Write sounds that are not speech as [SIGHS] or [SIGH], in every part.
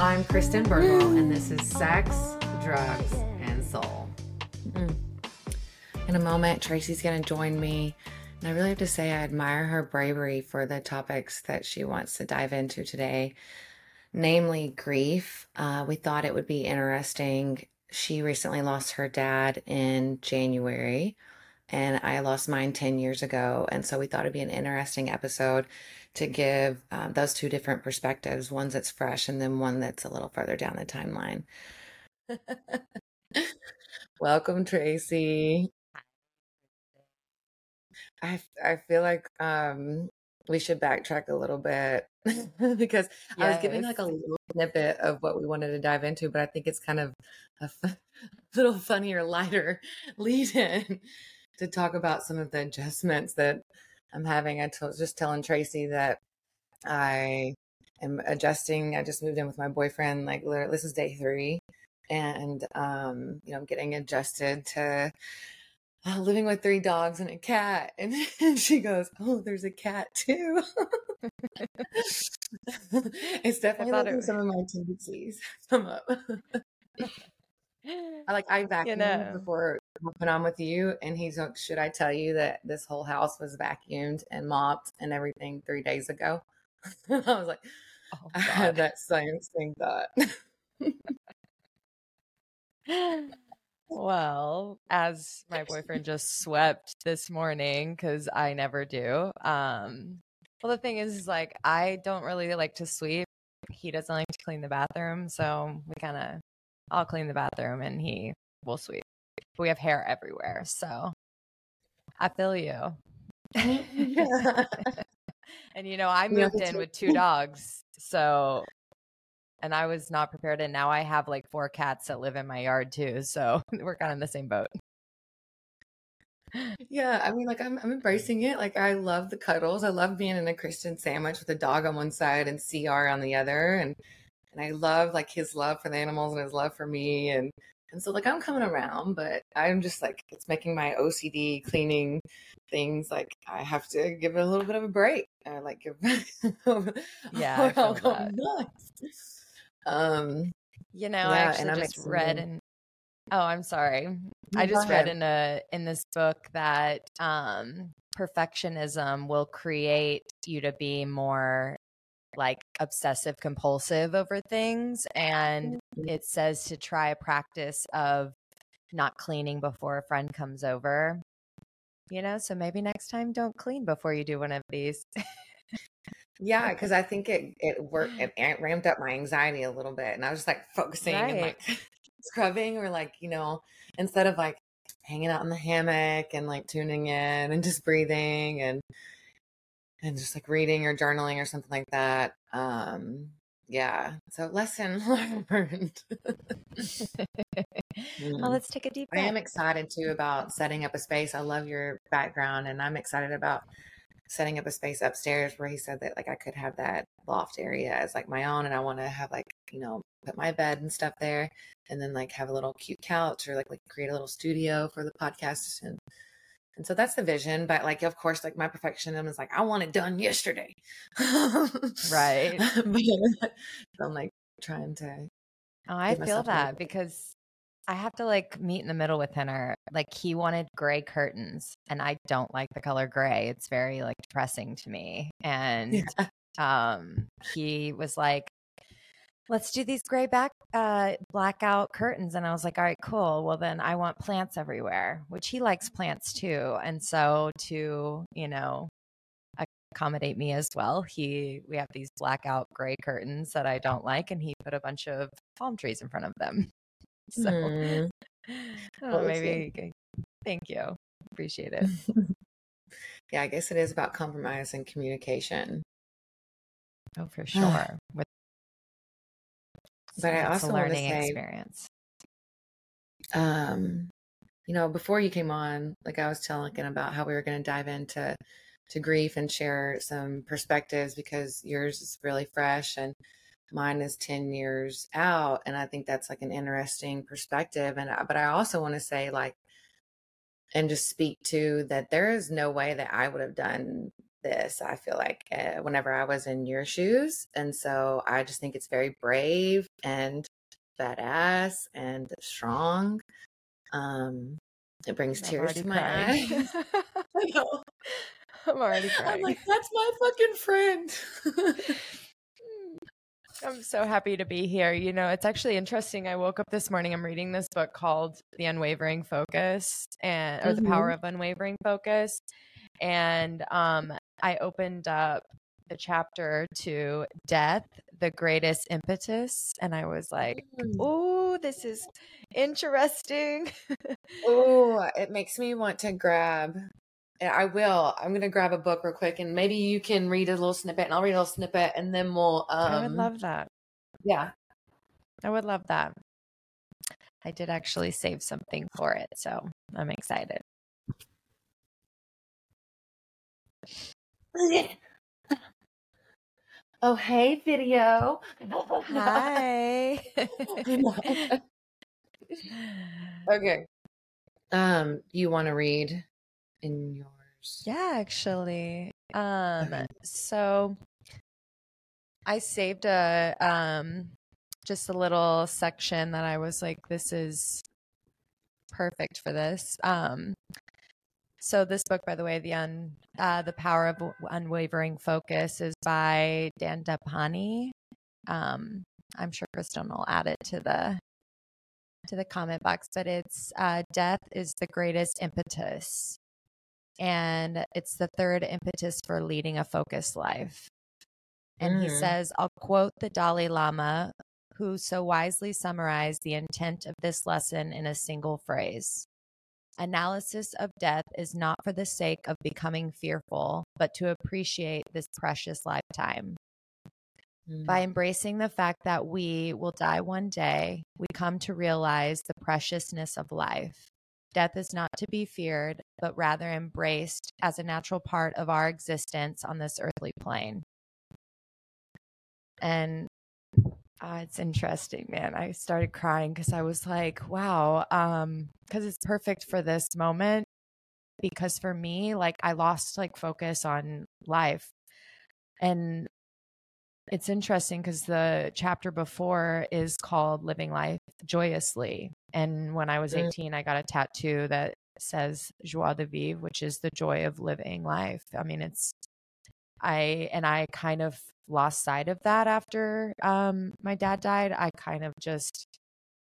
I'm Kristin Birdwell, and this is Sex, Drugs, and Soul. Mm. In a moment, Traci's going to join me, and I really have to say I admire her bravery for the topics that she wants to dive into today, namely grief. Uh, we thought it would be interesting. She recently lost her dad in January, and I lost mine 10 years ago. And so we thought it'd be an interesting episode to give uh, those two different perspectives one that's fresh and then one that's a little further down the timeline. [LAUGHS] Welcome, Traci. I, I feel like um, we should backtrack a little bit [LAUGHS] because yes. I was giving like a little snippet of what we wanted to dive into, but I think it's kind of a f- [LAUGHS] little funnier, lighter lead in to talk about some of the adjustments that I'm having. I was just telling Traci that I am adjusting. I just moved in with my boyfriend. Like, literally, this is day three, and um, you know, I'm getting adjusted to uh, living with three dogs and a cat. And, and [LAUGHS] she goes, "Oh, there's a cat too." [LAUGHS] it's definitely it... some of my tendencies come up. [LAUGHS] [LAUGHS] I like I vacuumed you know. before hopping on with you, and he's like, "Should I tell you that this whole house was vacuumed and mopped and everything three days ago?" [LAUGHS] I was like, oh, [LAUGHS] I had that same same thought. well, as my boyfriend just swept this morning because I never do. Um, well, the thing is, is like I don't really like to sweep. He doesn't like to clean the bathroom, so we kind of I'll clean the bathroom and he will sweep. We have hair everywhere, so I feel you. [LAUGHS] [LAUGHS] and you know, I moved in with two dogs, so and I was not prepared and now I have like four cats that live in my yard too, so [LAUGHS] we're kind of in the same boat. Yeah, I mean, like I'm, I'm embracing it. Like I love the cuddles. I love being in a Kristin sandwich with a dog on one side and CR on the other, and and I love like his love for the animals and his love for me and and so like I'm coming around, but I'm just like it's making my OCD cleaning things like I have to give it a little bit of a break. I like give [LAUGHS] yeah, I'll go nuts. Um, you know, yeah, I actually just read and oh, I'm sorry. I just read in a in this book that um perfectionism will create you to be more like obsessive compulsive over things and mm-hmm. it says to try a practice of not cleaning before a friend comes over you know so maybe next time don't clean before you do one of these yeah because i think it it worked [GASPS] it, it ramped up my anxiety a little bit and i was just like focusing right. and like [LAUGHS] scrubbing or like you know instead of like hanging out in the hammock and like tuning in and just breathing and and just like reading or journaling or something like that. Um, yeah. So lesson [LAUGHS] learned. well, let's take a deep breath. I am excited too about setting up a space. I love your background and I'm excited about setting up a space upstairs where he said that like I could have that loft area as like my own and I want to have like, you know, put my bed and stuff there and then like have a little cute couch or like like create a little studio for the podcast and and so that's the vision. But like, of course, like my perfectionism is like, I want it done yesterday. right. [LAUGHS] but [LAUGHS] I'm like trying to. Oh, I feel that because I have to like meet in the middle with him or like he wanted gray curtains and I don't like the color gray. It's very like depressing to me. [LAUGHS] And yeah. um he was like, let's do these gray back uh blackout curtains. And i was like all right cool. Well then i want plants everywhere which he likes plants too. And so to you know accommodate me as well he we have these blackout gray curtains that i don't like and he put a bunch of palm trees in front of them. [LAUGHS] So [LAUGHS] mm. oh, maybe thank you. Appreciate it. [LAUGHS] Yeah i guess it is about compromise and communication. Oh for sure. With but I also want to say, experience. Um, you know, before you came on, like I was telling about how we were going to dive into to grief and share some perspectives because yours is really fresh and mine is 10 years out and i think that's like an interesting perspective and but i also want to say like and just speak to that there is no way that i would have done this, I feel like, uh, whenever I was in your shoes. And so I just think it's very brave and badass and strong. Um, it brings I'm tears to my crying. eyes. [LAUGHS] [LAUGHS] I know. I'm already crying. I'm like, that's my fucking friend. I'm so happy to be here. You know, it's actually interesting. I woke up this morning. I'm reading this book called The Unwavering Focus and or mm-hmm. The Power mm-hmm. of Unwavering Focus. And um I opened up the chapter to death, the greatest impetus. And I was like, oh, this is interesting. oh, [LAUGHS] it makes me want to grab. I will. I'm going to grab a book real quick and maybe you can read a little snippet and I'll read a little snippet and then we'll. Um, I would um, love that. Yeah. I would love that. I did actually save something for it. So I'm excited. Oh, hey, video. Hi. [LAUGHS] okay. Um, you want to read in yours? Yeah, actually. Um, okay. so I saved a um just a little section that I was like, this is perfect for this. Um, so this book, by the way, the un, uh, the power of unwavering focus, is by Dandapani. Um, I'm sure Kristin will add it to the to the comment box, but it's uh, death is the greatest impetus, and it's the third impetus for leading a focused life. And mm. he says, I'll quote the Dalai Lama, who so wisely summarized the intent of this lesson in a single phrase. Analysis of death is not for the sake of becoming fearful, but to appreciate this precious lifetime. Mm. By embracing the fact that we will die one day, we come to realize the preciousness of life. Death is not to be feared, but rather embraced as a natural part of our existence on this earthly plane. And uh, it's interesting, man. I started crying because I was like, wow, um, because it's perfect for this moment. Because for me, like, I lost like focus on life. And it's interesting because the chapter before is called Living Life Joyously. And when I was mm. 18, I got a tattoo that says joie de vivre, which is the joy of living life. I mean, it's, I, and I kind of lost sight of that after um, my dad died. I kind of just,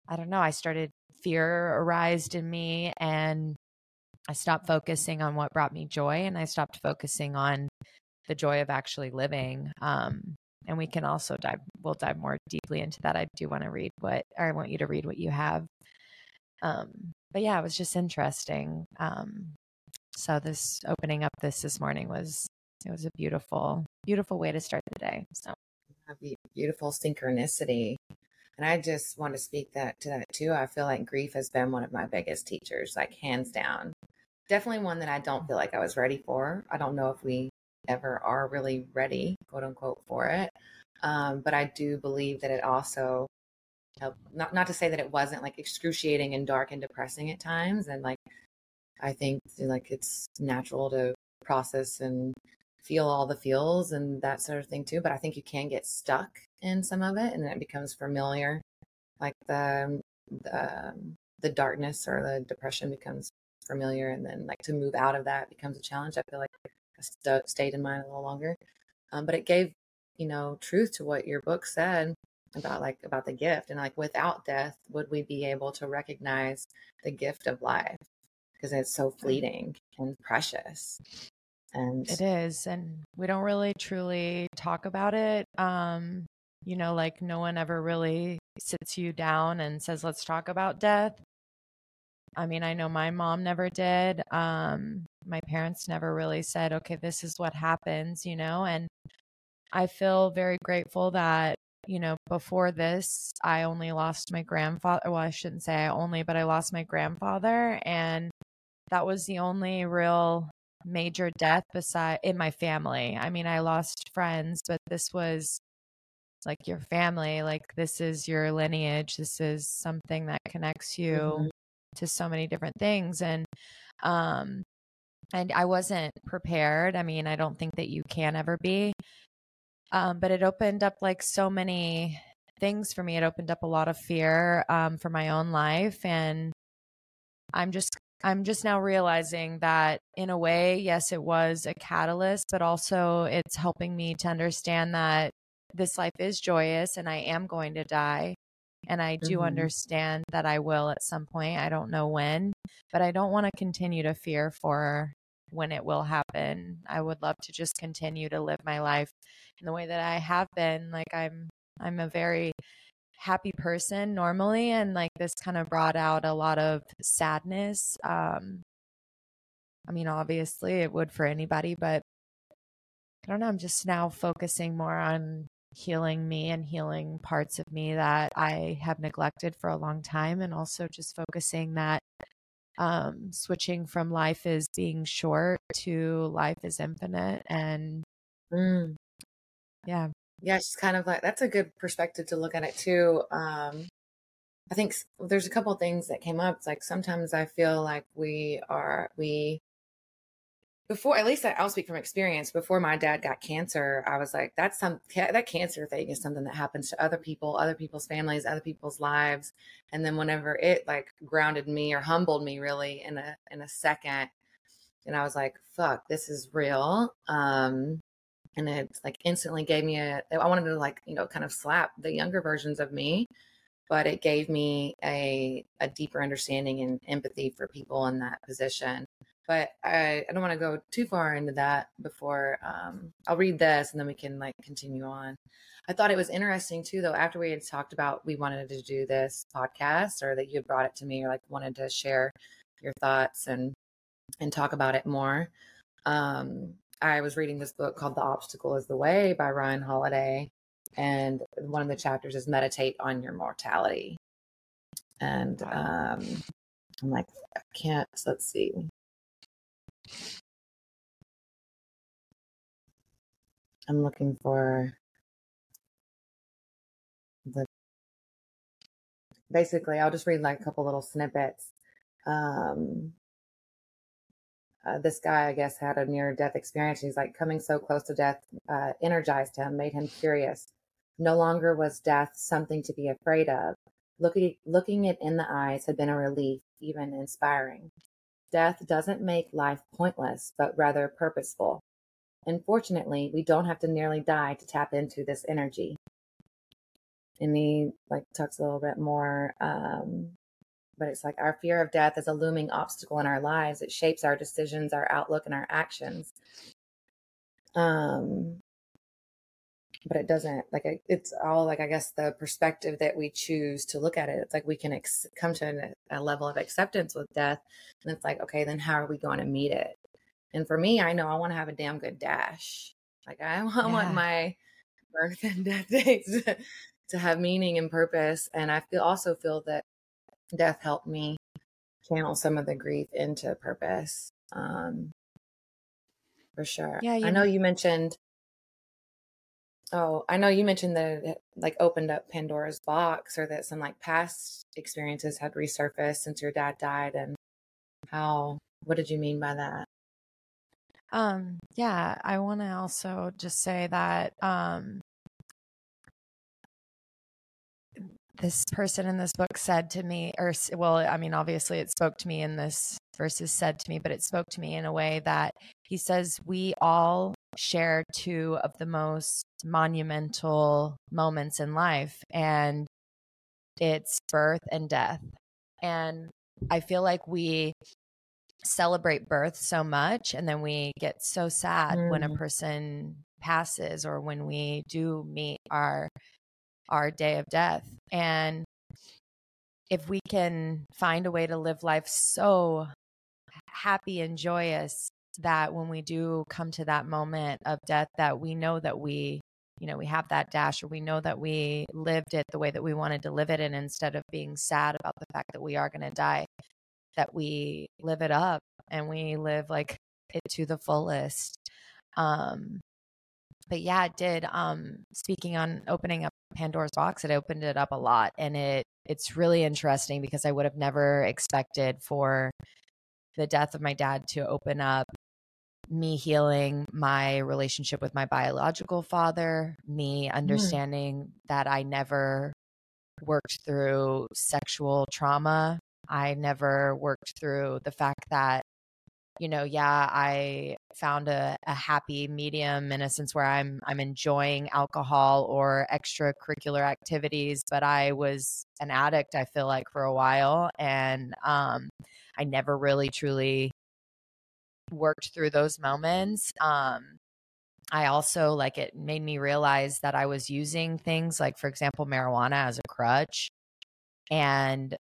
I don't know, I started fear arised in me and I stopped focusing on what brought me joy and I stopped focusing on the joy of actually living. Um, and we can also dive, we'll dive more deeply into that. I do want to read what, or I want you to read what you have. Um, but yeah, it was just interesting. Um, so this opening up this this morning was it was a beautiful, beautiful way to start the day. So beautiful synchronicity. And I just want to speak that to that too. I feel like grief has been one of my biggest teachers, like hands down. Definitely one that I don't feel like I was ready for. I don't know if we ever are really ready, quote unquote, for it. Um, but I do believe that it also helped, not not to say that it wasn't like excruciating and dark and depressing at times. And like I think like it's natural to process and feel all the feels and that sort of thing too. But I think you can get stuck in some of it and then it becomes familiar. Like the, the, the darkness or the depression becomes familiar. And then like to move out of that becomes a challenge. I feel like I st- stayed in mine a little longer. Um, but it gave, you know, truth to what your book said about like about the gift and like without death would we be able to recognize the gift of life because it's so fleeting and precious and it is and we don't really truly talk about it um you know like no one ever really sits you down and says let's talk about death. I mean i know my mom never did um my parents never really said okay this is what happens you know and i feel very grateful that you know before this i only lost my grandfather well i shouldn't say i only but i lost my grandfather and that was the only real major death beside in my family. I mean, I lost friends, but this was like your family. Like this is your lineage. This is something that connects you mm-hmm. to so many different things. And um and I wasn't prepared. I mean, I don't think that you can ever be. Um, but it opened up like so many things for me. It opened up a lot of fear um, for my own life, and I'm just I'm just now realizing that in a way, yes, it was a catalyst, but also it's helping me to understand that this life is joyous and I am going to die. And I do mm-hmm. understand that I will at some point. I don't know when, but I don't want to continue to fear for when it will happen. I would love to just continue to live my life in the way that I have been. Like I'm I'm a very happy person normally and like this kind of brought out a lot of sadness. Um I mean obviously it would for anybody, but I don't know, I'm just now focusing more on healing me and healing parts of me that I have neglected for a long time and also just focusing that um, switching from life is being short to life is infinite and mm. yeah yeah it's kind of like that's a good perspective to look at it too um i think there's a couple things that came up it's like sometimes i feel like we are we before at least I'll speak from experience. Before my dad got cancer, I was like, that's some that cancer thing is something that happens to other people, other people's families, other people's lives. And then whenever it like grounded me or humbled me really in a in a second, and I was like, fuck, this is real. Um, and it like instantly gave me a I wanted to like, you know, kind of slap the younger versions of me, but it gave me a a deeper understanding and empathy for people in that position but I, I don't want to go too far into that before um, I'll read this and then we can like continue on. I thought it was interesting too, though, after we had talked about we wanted to do this podcast or that you had brought it to me or like wanted to share your thoughts and and talk about it more. Um, I was reading this book called The Obstacle is the Way by Ryan Holiday. And one of the chapters is meditate on your mortality. And um, I'm like, I can't, let's see. I'm looking for the basically I'll just read like a couple little snippets. Um, uh, this guy, I guess, had a near death experience. He's like coming so close to death, uh, energized him, made him curious. No longer was death something to be afraid of. Looking, looking it in the eyes had been a relief, even inspiring. Death doesn't make life pointless, but rather purposeful. And fortunately, we don't have to nearly die to tap into this energy. And he like talks a little bit more, um, but it's like our fear of death is a looming obstacle in our lives. It shapes our decisions, our outlook, and our actions. Um, but it doesn't like it's all like i guess the perspective that we choose to look at it it's like we can ex- come to a, a level of acceptance with death and it's like okay then how are we going to meet it and for me i know i want to have a damn good dash like i, [LAUGHS] I yeah. want my birth and death [LAUGHS] days to, to have meaning and purpose and i feel also feel that death helped me channel some of the grief into purpose um for sure yeah i know you mentioned Oh, I know you mentioned that it like opened up Pandora's box or that some like past experiences had resurfaced since your dad died and how what did you mean by that? Um yeah, I want to also just say that um this person in this book said to me or well, I mean obviously it spoke to me in this verses said to me, but it spoke to me in a way that he says we all share two of the most monumental moments in life, and it's birth and death. And I feel like we celebrate birth so much, and then we get so sad mm. when a mm. person passes or when we do meet our our day of death. And if we can find a way to live life so happy and joyous that when we do come to that moment of death that we know that we you know we have that dash or we know that we lived it the way that we wanted to live it and instead of being sad about the fact that we are going to die that we live it up and we live like it to the fullest. Um but yeah it did um speaking on opening up pandora's box it opened it up a lot and it it's really interesting because i would have never expected for the death of my dad to open up me healing my relationship with my biological father, me mm. understanding mm. that I never worked through sexual trauma. I never worked through the fact that, you know, yeah, I found a, a happy medium in a sense where I'm I'm enjoying alcohol or extracurricular activities, but I was an addict, I feel like, for a while. And um I never really truly worked through those moments. Um, I also like it made me realize that I was using things like, for example, marijuana as a crutch. And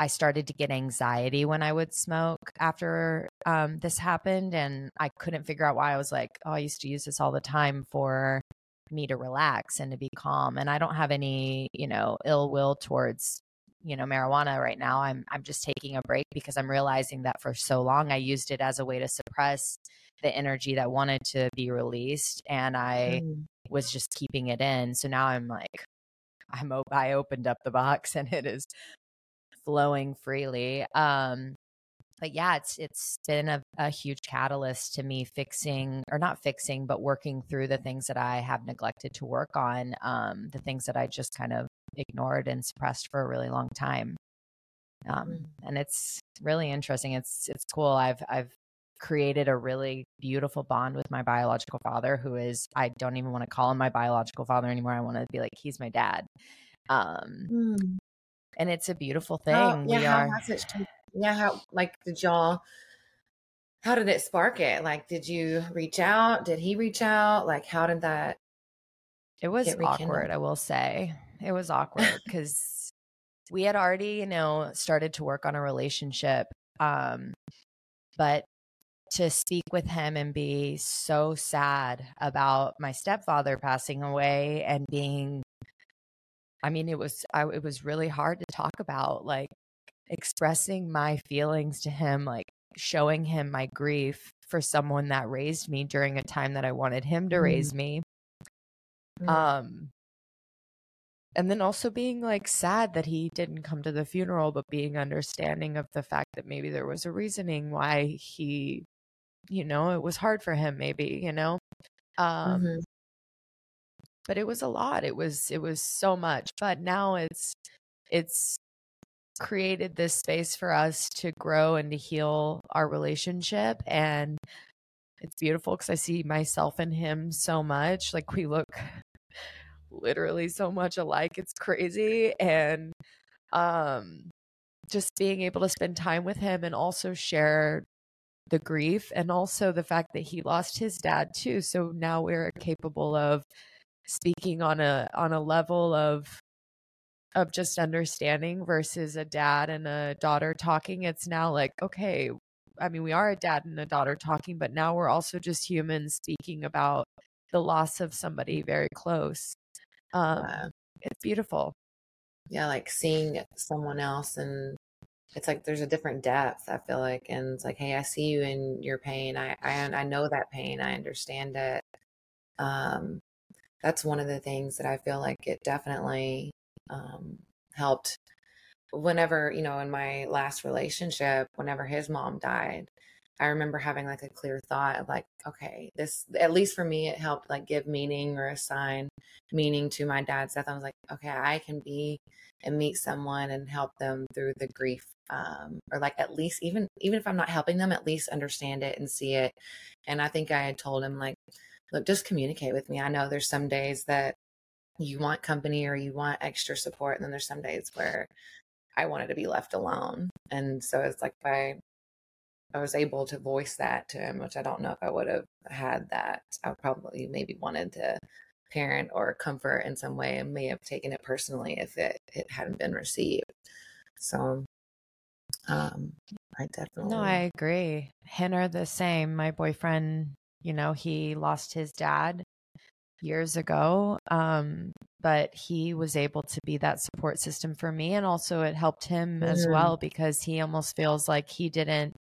I started to get anxiety when I would smoke after um, this happened. And I couldn't figure out why I was like, oh, I used to use this all the time for me to relax and to be calm. And I don't have any, you know, ill will towards you know marijuana right now i'm i'm just taking a break because i'm realizing that for so long i used it as a way to suppress the energy that wanted to be released and i mm. was just keeping it in so now i'm like i'm i opened up the box [LAUGHS] and it is flowing freely um but yeah it's it's been a, a huge catalyst to me fixing or not fixing but working through the things that i have neglected to work on um the things that i just kind of ignored and suppressed for a really long time. Um, mm. and it's really interesting. It's it's cool. I've I've created a really beautiful bond with my biological father, who is I don't even want to call him my biological father anymore. I want to be like he's my dad. Um, mm. and it's a beautiful thing. How, yeah, we how are, has it? Yeah, how like did y'all? How did it spark it? Like, did you reach out? Did he reach out? Like, how did that? It was awkward, I will say. It was awkward [LAUGHS] because we had already, you know, started to work on a relationship. Um, but to speak with him and be so sad about my stepfather passing away and being I mean it was I, it was really hard to talk about like expressing my feelings to him like showing him my grief for someone that raised me during a time that I wanted him to mm. raise me mm. um and then also being like sad that he didn't come to the funeral but being understanding of the fact that maybe there was a reasoning why he you know it was hard for him maybe you know um mm-hmm. but it was a lot it was it was so much but now it's it's created this space for us to grow and to heal our relationship and it's beautiful because i see myself in him so much like we look literally so much alike. It's crazy. And um just being able to spend time with him and also share the grief and also the fact that he lost his dad too. So now we're capable of speaking on a on a level of of just understanding versus a dad and a daughter talking. It's now like, okay, I mean, we are a dad and a daughter talking, but now we're also just humans speaking about the loss of somebody very close. Um, it's beautiful. Yeah, like seeing someone else and it's like there's a different depth i feel like and it's like hey i see you in your pain i i, I know that pain i understand it um that's one of the things that i feel like it definitely um helped whenever you know in my last relationship whenever his mom died I remember having like a clear thought of like, okay, this at least for me, it helped like give meaning or assign meaning to my dad's death. I was like, okay, I can be and meet someone and help them through the grief. Um, or like at least even even if I'm not helping them, at least understand it and see it. And I think I had told him like, look, just communicate with me. I know there's some days that you want company or you want extra support, and then there's some days where I wanted to be left alone. And so it's like by I was able to voice that to him, which I don't know if I would have had that. I probably maybe wanted to parent or comfort in some way and may have taken it personally if it, it hadn't been received. So um I definitely No, I agree. Hen are the same. My boyfriend, you know, he lost his dad years ago. Um, but he was able to be that support system for me and also it helped him mm-hmm. as well because he almost feels like he didn't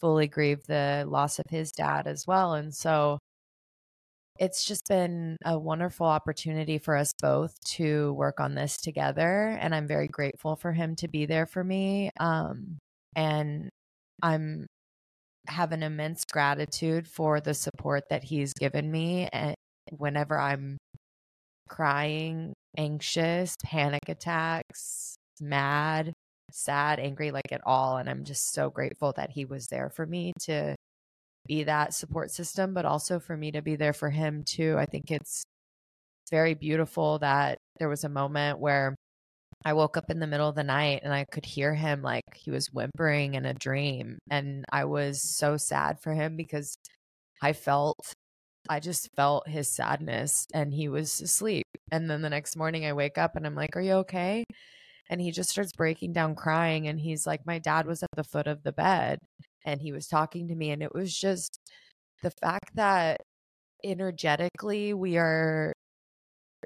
fully grieve the loss of his dad as well. And so it's just been a wonderful opportunity for us both to work on this together. And I'm very grateful for him to be there for me. Um, and I'm have an immense gratitude for the support that he's given me and whenever I'm crying, anxious, panic attacks, mad, sad, angry, like at all. And I'm just so grateful that he was there for me to be that support system, but also for me to be there for him too. I think it's very beautiful that there was a moment where I woke up in the middle of the night and I could hear him like he was whimpering in a dream. And I was so sad for him because I felt, I just felt his sadness and he was asleep. And then the next morning I wake up and I'm like, Are you okay? And he just starts breaking down crying. And he's like, My dad was at the foot of the bed and he was talking to me. And it was just the fact that energetically we are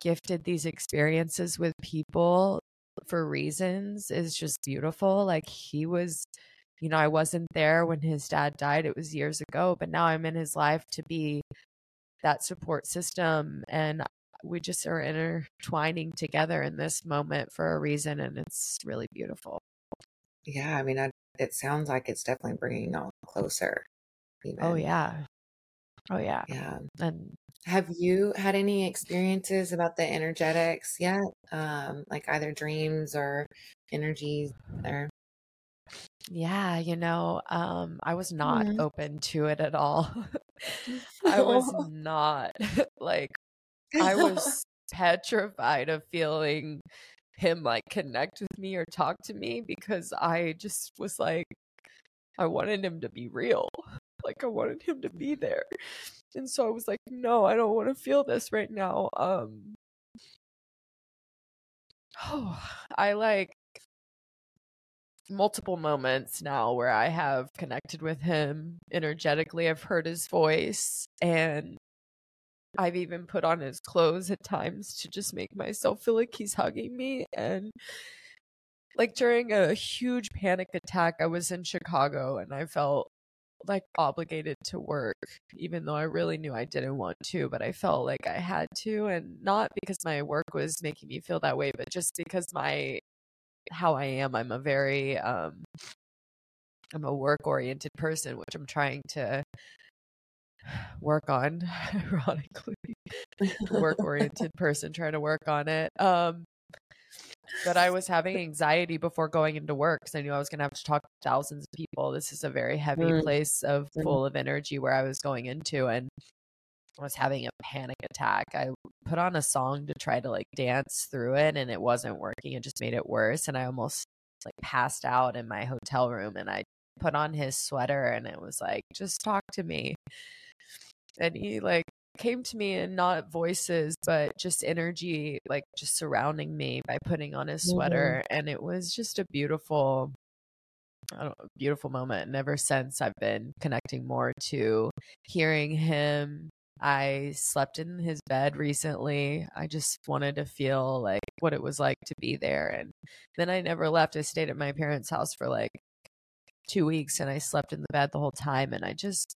gifted these experiences with people for reasons is just beautiful. Like he was, you know, I wasn't there when his dad died. It was years ago, but now I'm in his life to be that support system. And we just are intertwining together in this moment for a reason. And it's really beautiful. Yeah. I mean, I, it sounds like it's definitely bringing y'all closer. Oh, even. Oh, yeah. Oh, yeah. Yeah. And have you had any experiences about the energetics yet? Um, like either dreams or energies or yeah, you know, um, I was not mm-hmm. open to it at all. [LAUGHS] [LAUGHS] I was [LAUGHS] not [LAUGHS] like I was petrified of feeling him like connect with me or talk to me because I just was like I wanted him to be real. Like I wanted him to be there. And so I was like, no, I don't want to feel this right now. Um Oh, [SIGHS] I like multiple moments now where I have connected with him energetically. I've heard his voice and I've even put on his clothes at times to just make myself feel like he's hugging me. And like during a huge panic attack, I was in Chicago and I felt like obligated to work, even though I really knew I didn't want to, but I felt like I had to. And not because my work was making me feel that way, but just because my how I am, I'm a very um I'm a work oriented person, which I'm trying to work on [LAUGHS] ironically [LAUGHS] work oriented person trying to work on it um but I was having anxiety before going into work because I knew I was going to have to talk to thousands of people. This is a very heavy mm. place of mm. full of energy where I was going into, and I was having a panic attack. I put on a song to try to like dance through it, and it wasn't working. It just made it worse, and I almost like passed out in my hotel room. And I put on his sweater, and it was like, "Just talk to me." And he like came to me and not voices but just energy like just surrounding me by putting on his sweater mm-hmm. and it was just a beautiful I don't know, beautiful moment and ever since I've been connecting more to hearing him I slept in his bed recently. I just wanted to feel like what it was like to be there. And then I never left. I stayed at my parents' house for like two weeks and I slept in the bed the whole time. And I just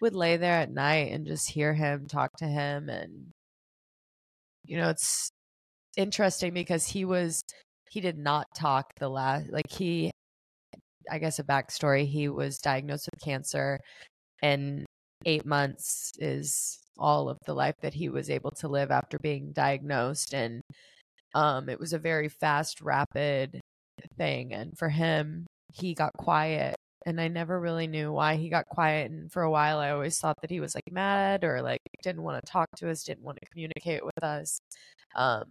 would lay there at night and just hear him talk to him and you know it's interesting because he was he did not talk the last like he i guess a backstory he was diagnosed with cancer and eight months is all of the life that he was able to live after being diagnosed and um it was a very fast rapid thing and for him he got quiet and I never really knew why he got quiet. And for a while, I always thought that he was like mad or like didn't want to talk to us, didn't want to communicate with us. Um,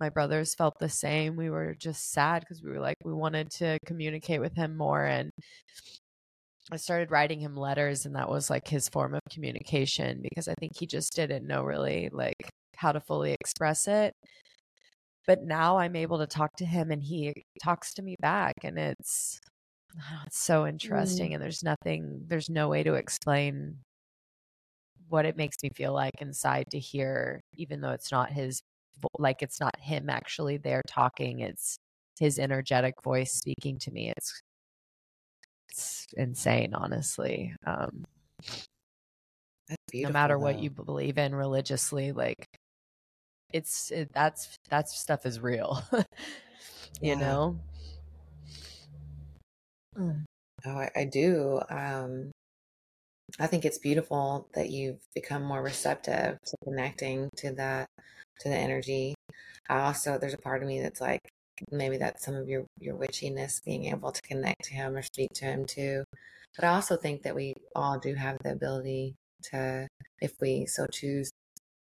my brothers felt the same. We were just sad because we were like, we wanted to communicate with him more. And I started writing him letters, and that was like his form of communication because I think he just didn't know really like how to fully express it. But now I'm able to talk to him, and he talks to me back, and it's Oh, [SIGHS] it's so interesting. Mm. And there's nothing, there's no way to explain what it makes me feel like inside to hear, even though it's not his, like it's not him actually there talking. It's his energetic voice speaking to me. It's, it's insane, honestly. Um, no matter though. what you believe in religiously, like it's, it, that's, that stuff is real, [LAUGHS] you know? Mm. Oh, I, I do. Um, I think it's beautiful that you've become more receptive to connecting to that, to the energy. I also, there's a part of me that's like, maybe that's some of your, your witchiness, being able to connect to him or speak to him too. But I also think that we all do have the ability to, if we so choose.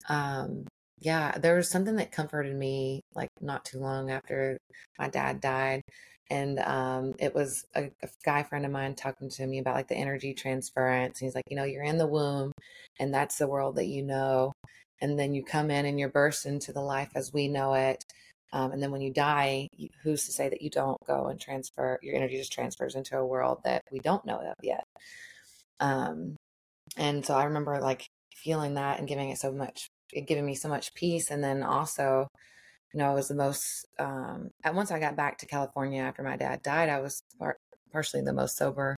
Um, yeah, there was something that comforted me like not too long after my dad died and um, it was a, a, guy friend of mine talking to me about like the energy transference. And he's like, you know, you're in the womb, and that's the world that you know, and then you come in and you're burst into the life as we know it. Um, and then when you die, who's to say that you don't go and transfer your energy just transfers into a world that we don't know of yet? Um, and so I remember like feeling that and giving it so much, it giving me so much peace. And then also, you know, I was the most, um, at once I got back to California after my dad died, I was par- partially the most sober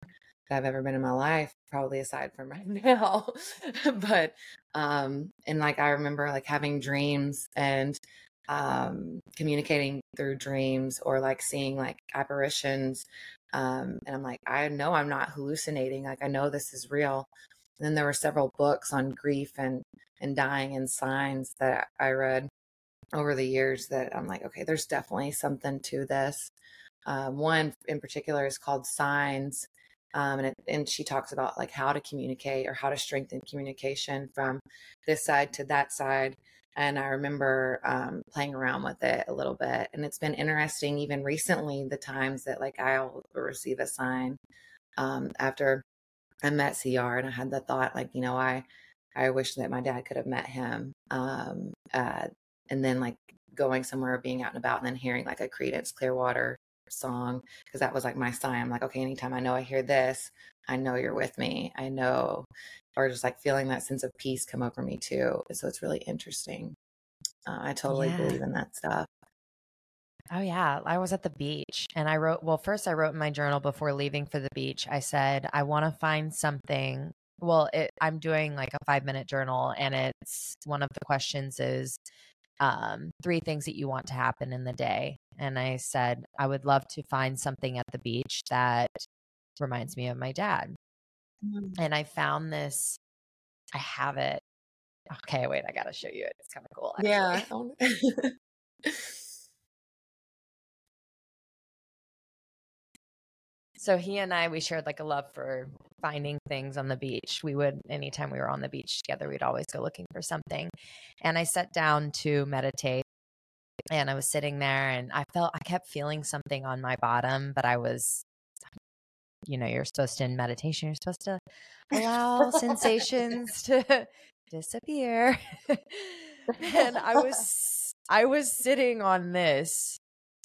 that I've ever been in my life, probably aside from [LAUGHS] right now. but, um, and like I remember like having dreams and, um, communicating through dreams or like seeing like apparitions. Um, and I'm like, I know I'm not hallucinating. Like, I know this is real. And then there were several books on grief and, and dying and signs that I read over the years that I'm like, okay, there's definitely something to this. Um, one in particular is called Signs. Um, and, it, and she talks about like how to communicate or how to strengthen communication from this side to that side. And I remember um, playing around with it a little bit. And it's been interesting, even recently, the times that like I'll receive a sign um, after I met CR and I had the thought, like, you know, I, I wish that my dad could have met him. Um, uh, and then like going somewhere being out and about and then hearing like a Creedence Clearwater song because that was like my sign. I'm like, okay, anytime I know I hear this, I know you're with me. I know, or just like feeling that sense of peace come over me too. So it's really interesting. Uh, I totally yeah. believe in that stuff. Oh, yeah. I was at the beach and I wrote, well, first I wrote in my journal before leaving for the beach. I said, I want to find something. Well, it, I'm doing like a five minute journal and it's one of the questions is, um, three things that you want to happen in the day. And I said, I would love to find something at the beach that reminds me of my dad. Mm. And I found this, I have it. Okay, wait, I got to show you it. It's kind of cool. Actually. Yeah. [LAUGHS] So he and I, we shared like a love for finding things on the beach. We would, anytime we were on the beach together, we'd always go looking for something. And I sat down to meditate and I was sitting there and I felt, I kept feeling something on my bottom, but I was, you know, you're supposed to in meditation, you're supposed to allow [LAUGHS] sensations to [LAUGHS] disappear. [LAUGHS] and I was, I was sitting on this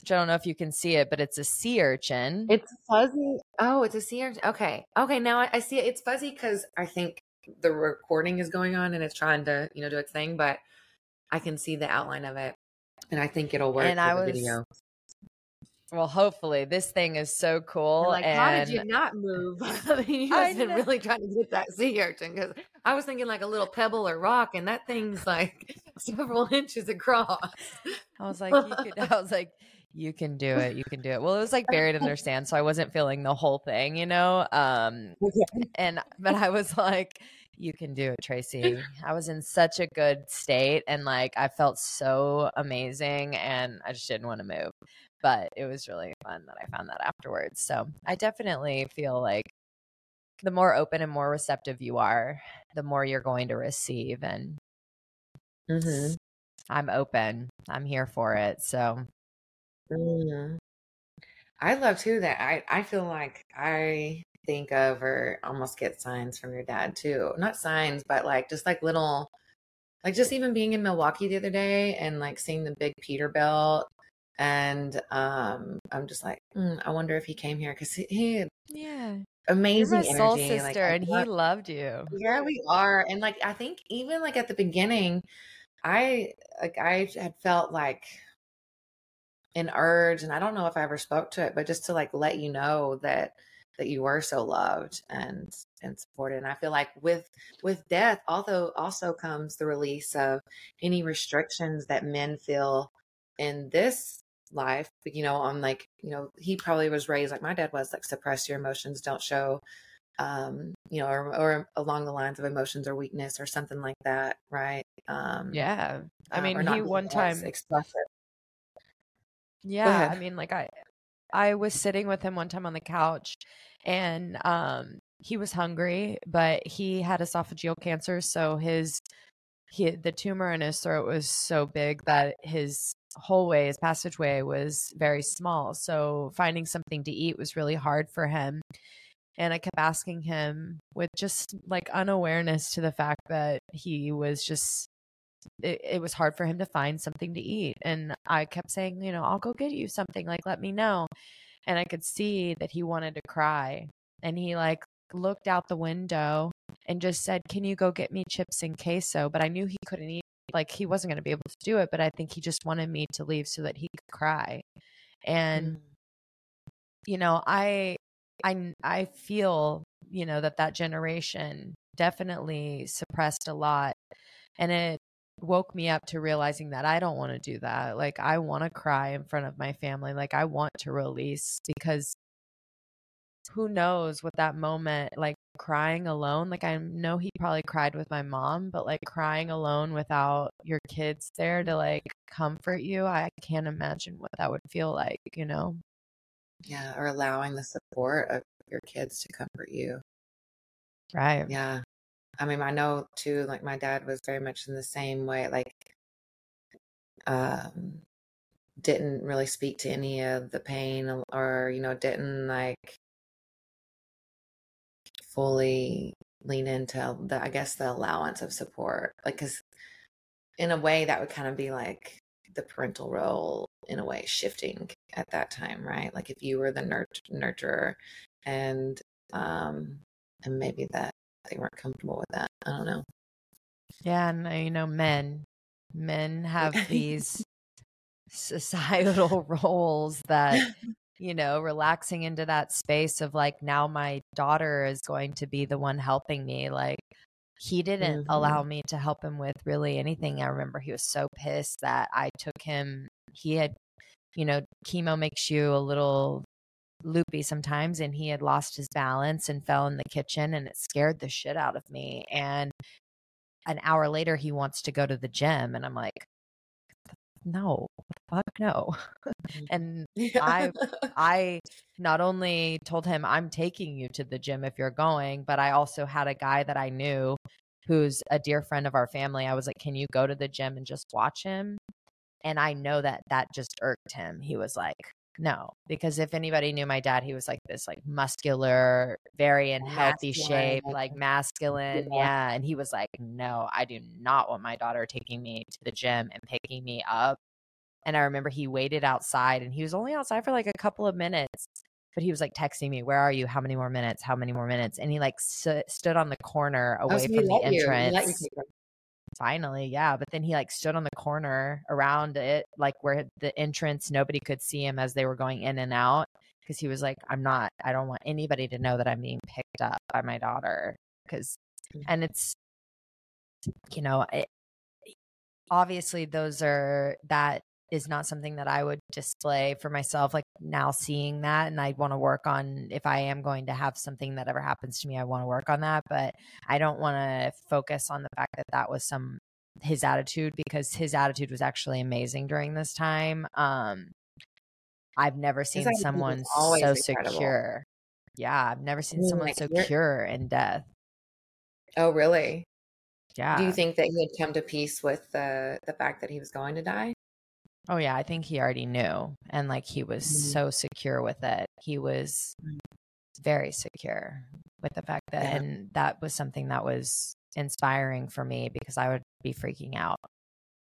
which I don't know if you can see it, but it's a sea urchin. It's fuzzy. Oh, it's a sea urchin. Okay. Okay. Now I, I see it. It's fuzzy because I think the recording is going on and it's trying to, you know, do its thing, but I can see the outline of it. And I think it'll work and I was, video. Well, hopefully, this thing is so cool. Like, and... how did you not move? [LAUGHS] you wasn't really trying to get that sea urchin because I was thinking like a little pebble or rock, and that thing's like [LAUGHS] several inches across. I was like, you could, [LAUGHS] I was like, you can do it you can do it. Well it was like buried in their stand [LAUGHS] so i wasn't feeling the whole thing you know um and but i was like you can do it traci. I was in such a good state and like i felt so amazing and i just didn't want to move but it was really fun that i found that afterwards so i definitely feel like the more open and more receptive you are the more you're going to receive and mm-hmm. i'm open. I'm here for it so Mm. I love too that I I feel like I think of or almost get signs from your dad too. Not signs, but like just like little like just even being in Milwaukee the other day and like seeing the big Peterbilt and um I'm just like mm, I wonder if he came here cuz he, he yeah amazing You're my soul sister like, and he loved you. Yeah, we are. And like I think even like at the beginning I like I had felt like an urge and i don't know if i ever spoke to it but just to like let you know that that you were so loved and and supported and i feel like with with death although also comes the release of any restrictions that men feel in this life you know on like you know he probably was raised like my dad was like suppress your emotions don't show um, you know, or, or along the lines of emotions or weakness or something like that, right? Um, yeah. I um, mean, he one time expressive. Yeah, I mean, like I, I was sitting with him one time on the couch, and um, he was hungry, but he had esophageal cancer, so his he the tumor in his throat was so big that his hallway, his passageway was very small. So finding something to eat was really hard for him. And I kept asking him with just like unawareness to the fact that he was just it, it, was hard for him to find something to eat. And I kept saying, you know, I'll go get you something, like let me know. And I could see that he wanted to cry. And he like looked out the window and just said, Can you go get me chips and queso? But I knew he couldn't eat like he wasn't going to be able to do it, but I think he just wanted me to leave so that he could cry. And mm. you know, I I I feel, you know, that that generation definitely suppressed a lot and it woke me up to realizing that I don't want to do that. Like I want to cry in front of my family. Like I want to release because who knows what that moment like crying alone like i know he probably cried with my mom but like crying alone without your kids there to like comfort you i can't imagine what that would feel like you know yeah or allowing the support of your kids to comfort you right yeah i mean i know too like my dad was very much in the same way like um didn't really speak to any of the pain or you know didn't like fully lean into the i guess the allowance of support like because in a way that would kind of be like the parental role in a way shifting at that time right? Like if you were the nurt- nurturer and um and maybe that they weren't comfortable with that i don't know yeah and uh, you know men men have [LAUGHS] these societal [LAUGHS] roles that you know, relaxing into that space of like, now my daughter is going to be the one helping me. Like, he didn't mm-hmm. allow me to help him with really anything. I remember he was so pissed that I took him, he had, you know, chemo makes you a little loopy sometimes and he had lost his balance and fell in the kitchen and it scared the shit out of me and an hour later he wants to go to the gym and I'm like no fuck no. Mm-hmm. [LAUGHS] and i [LAUGHS] i not only told him i'm taking you to the gym if you're going but i also had a guy that i knew who's a dear friend of our family. I was like can you go to the gym and just watch him? And i know that that just irked him. He was like no because if anybody knew my dad he was like this like muscular very in healthy shape like masculine yeah. yeah and he was like no i do not want my daughter taking me to the gym and picking me up. And i remember he waited outside and he was only outside for like a couple of minutes but he was like texting me where are you? How many more minutes? How many more minutes? And he like st- stood on the corner oh, away oh, so from the entrance finally yeah but then he like stood on the corner around it like where the entrance nobody could see him as they were going in and out because he was like i'm not i don't want anybody to know that i'm being picked up by my daughter because mm. and it's you know it, obviously those are that is not something that I would display for myself. Like now seeing that, and I want to work on if I am going to have something that ever happens to me, I want to work on that. But I don't want to focus on the fact that that was some his attitude because his attitude was actually amazing during this time. Um, I've never seen someone so incredible. secure. Yeah, I've never seen I mean, someone like, so secure in death. Oh, really? Yeah. Do you think that he had come to peace with the the fact that he was going to die? Oh yeah, I think he already knew and like he was mm-hmm. so secure with it. He was mm. very secure with the fact that yeah. and that was something that was inspiring for me because I would be freaking out.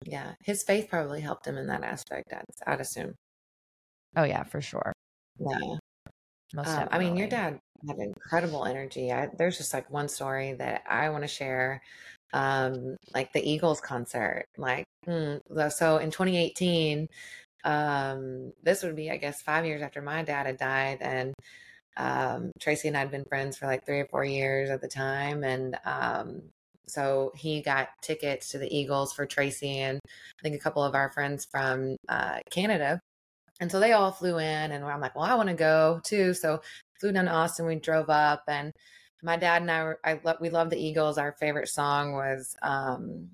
Yeah, his faith probably helped him in that aspect. I'd, I'd assume. Oh yeah, for sure. Yeah. Most um, I mean, your dad had incredible energy. I, there's just like one story that I want to share um like the Eagles concert. Like hmm, so in 2018, um this would be I guess 5 years after my dad had died and um Traci and I had been friends for like 3 or 4 years at the time and um so he got tickets to the Eagles for Traci and I think a couple of our friends from uh, Canada. And so they all flew in, and I'm like, well, I want to go too. So flew down to Austin. We drove up, and my dad and I I lo- we love the Eagles. Our favorite song was um,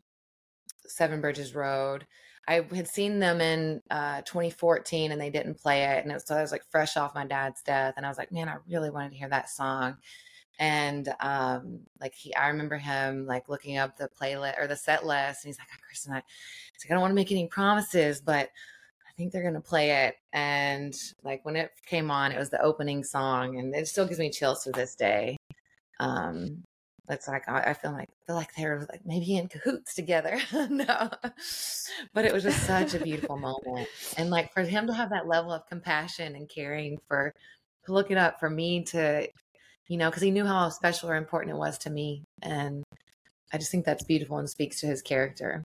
Seven Bridges Road. I had seen them in uh, 2014 and they didn't play it. And it so I was like fresh off my dad's death. And I was like, man, I really wanted to hear that song. And um, like he, I remember him like looking up the playlist or the set list. And he's like, Kristin, I, he's like, I don't want to make any promises, but I think they're going to play it. And like when it came on, it was the opening song. And it still gives me chills to this day. Um, it's like I, I feel like I feel like they're like maybe in cahoots together. [LAUGHS] no, but it was just such a beautiful moment, and like for him to have that level of compassion and caring for to look it up for me to, you know, because he knew how special or important it was to me, and I just think that's beautiful and speaks to his character.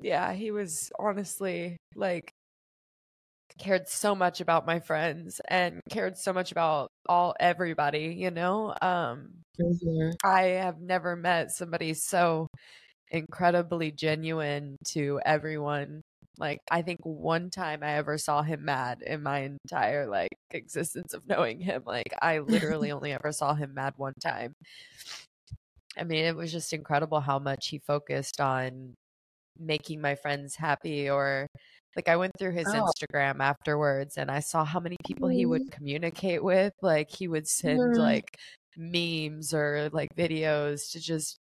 Yeah, he was honestly like cared so much about my friends and cared so much about all everybody, you know. Um mm-hmm. I have never met somebody so incredibly genuine to everyone. Like I think one time I ever saw him mad in my entire like existence of knowing him. Like I literally [LAUGHS] only ever saw him mad one time. I mean, it was just incredible how much he focused on making my friends happy or like I went through his oh. Instagram afterwards and I saw how many people he would communicate with. Like he would send mm. like memes or like videos to just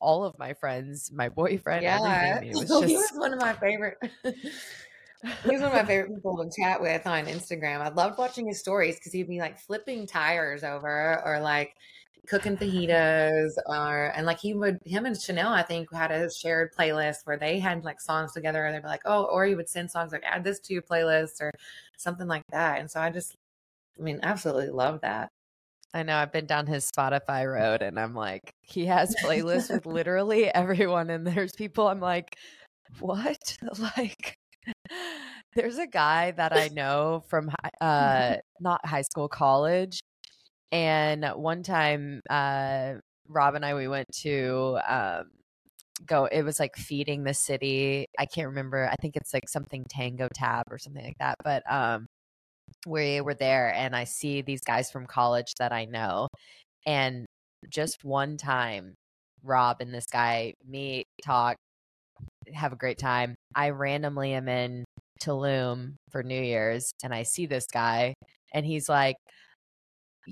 all of my friends, my boyfriend, yeah. everything. It [LAUGHS] was just... [LAUGHS] he was one of my favorite. He's [LAUGHS] one of my favorite people to chat with on Instagram. I loved watching his stories because he'd be like flipping tires over or like cooking fajitas or and like he would him and Chanel I think had a shared playlist where they had like songs together and they'd be like oh or he would send songs like add this to your playlist or something like that and so I just I mean absolutely love that. I know I've been down his Spotify road and I'm like he has playlists with [LAUGHS] literally everyone and there's people I'm like what? [LAUGHS] Like there's a guy that I know from uh [LAUGHS] not high school college and one time, uh, Rob and I, we went to um, go, it was like feeding the city. I can't remember. I think it's like something Tango Tab or something like that. But um, we were there and I see these guys from college that I know. And just one time, Rob and this guy meet, talk, have a great time. I randomly am in Tulum for New Year's and I see this guy and he's like,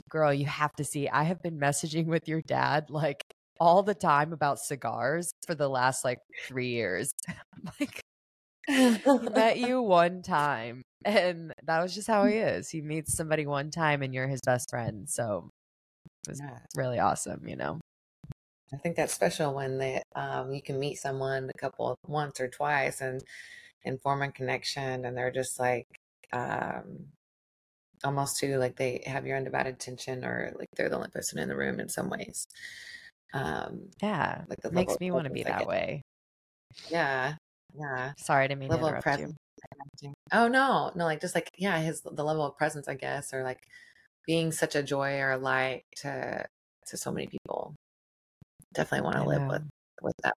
girl, you have to see. I have been messaging with your dad like all the time about cigars for the last like three years. [LAUGHS] like, met [LAUGHS] you one time, and that was just how he is. He meets somebody one time, and you're his best friend. So it was yeah. really awesome, you know. I think that's special when they um, you can meet someone a couple once or twice and and form a connection, and they're just like um, almost too like they have your undivided attention or like they're the only person in the room in some ways. Um yeah like the makes me want to be that way. Yeah yeah. Sorry to mean level to of presence you. oh no no like just like yeah his the level of presence i guess or like being such a joy or a light to to so many people. Definitely want to live with with that.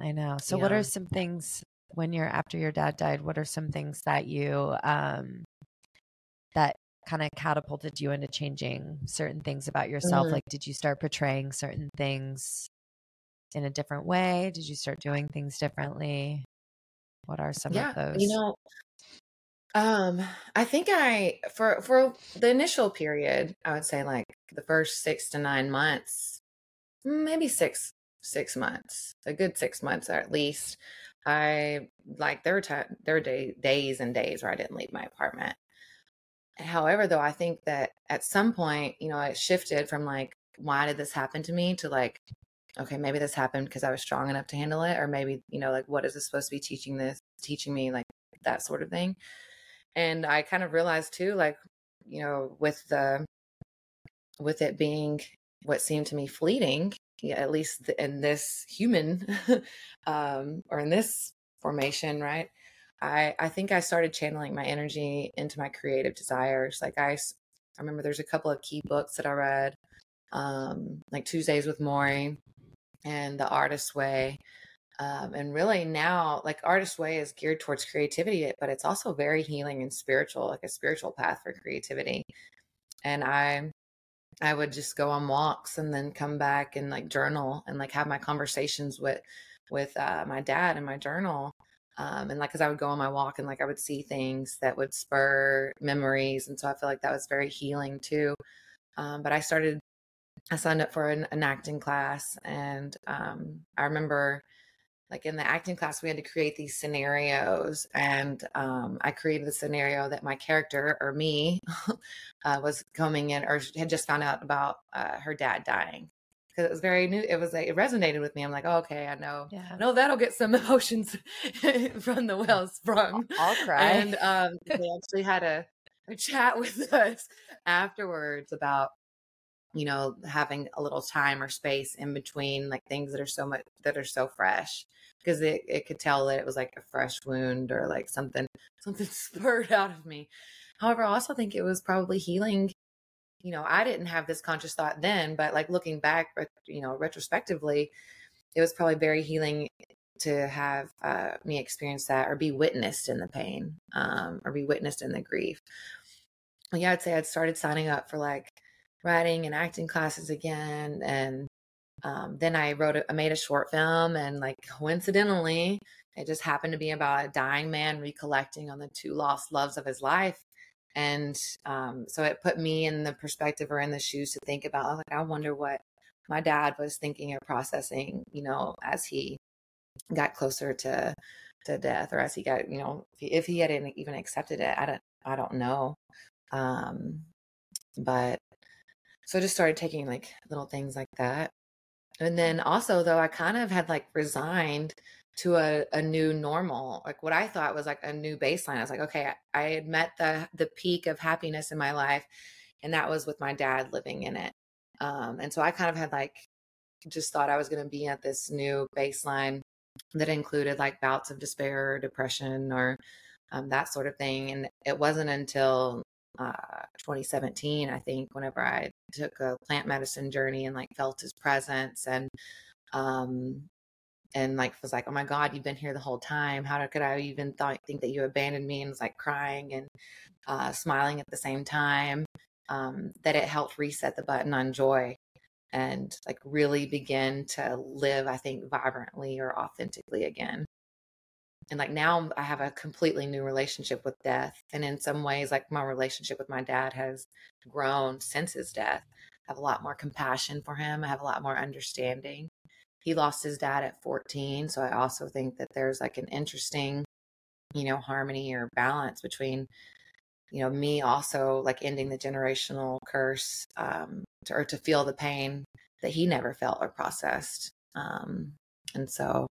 I know. So yeah. what are some things when you're after your dad died what are some things that you um kind of catapulted you into changing certain things about yourself? Mm-hmm. Like, did you start portraying certain things in a different way? Did you start doing things differently? What are some yeah, of those? You know, um, I think I for for the initial period, I would say like the first six to nine months, maybe six six months, a good six months at least. I like there were t- there were day, days and days where I didn't leave my apartment. However, though, I think that at some point, you know, it shifted from like, why did this happen to me to like, okay, maybe this happened because I was strong enough to handle it, or maybe, you know, like, what is this supposed to be teaching this, teaching me, like that sort of thing. And I kind of realized too, like, you know, with the, with it being what seemed to me fleeting, yeah, at least in this human, [LAUGHS] um, or in this formation, right? I I think I started channeling my energy into my creative desires. Like I, I remember there's a couple of key books that I read, um, like Tuesdays with Morrie and The Artist Way. Um, and really now, like Artist Way is geared towards creativity, but it's also very healing and spiritual, like a spiritual path for creativity. And I I would just go on walks and then come back and like journal and like have my conversations with with uh, my dad in my journal. Um, and like, cause I would go on my walk and like I would see things that would spur memories. And so I feel like that was very healing too. Um, but I started, I signed up for an, an acting class. And um, I remember like in the acting class, we had to create these scenarios. And um, I created the scenario that my character or me [LAUGHS] uh, was coming in or had just found out about uh, her dad dying because it was very new. It was like, it resonated with me. I'm like, oh, okay, I know. Yeah. I know that'll get some [LAUGHS] emotions [LAUGHS] from the wells sprung. I'll cry. And um, [LAUGHS] they actually had a, a chat with us afterwards about you know having a little time or space in between like things that are so much that are so fresh because it, it could tell that it was like a fresh wound or like something something spurred out of me however i also think it was probably healing you know i didn't have this conscious thought then but like looking back you know retrospectively it was probably very healing to have uh, me experience that or be witnessed in the pain um, or be witnessed in the grief well, yeah i'd say i'd started signing up for like writing and acting classes again and um, then I wrote, a, I made a short film, and like coincidentally, it just happened to be about a dying man recollecting on the two lost loves of his life. And um, so it put me in the perspective or in the shoes to think about, like, I wonder what my dad was thinking or processing, you know, as he got closer to to death, or as he got, you know, if he, if he had even accepted it. I don't, I don't know. Um, but so I just started taking like little things like that. And then also though I kind of had like resigned to a, a new normal, like what I thought was like a new baseline. I was like, okay, I, I had met the the peak of happiness in my life, and that was with my dad living in it. Um, and so I kind of had like just thought I was going to be at this new baseline that included like bouts of despair or depression or um, that sort of thing. And it wasn't until uh, 2017, I think, whenever I took a plant medicine journey and like felt his presence and, um, and like was like, oh my God, you've been here the whole time. How could I even thought, think that you abandoned me? And was like crying and uh, smiling at the same time. Um, that it helped reset the button on joy and like really begin to live, I think, vibrantly or authentically again and like now I have a completely new relationship with death. And in some ways, like my relationship with my dad has grown since his death. I have a lot more compassion for him. I have a lot more understanding. He lost his dad at 14. So I also think that there's like an interesting, you know, harmony or balance between, you know, me also like ending the generational curse um, to, or to feel the pain that he never felt or processed. Um, and so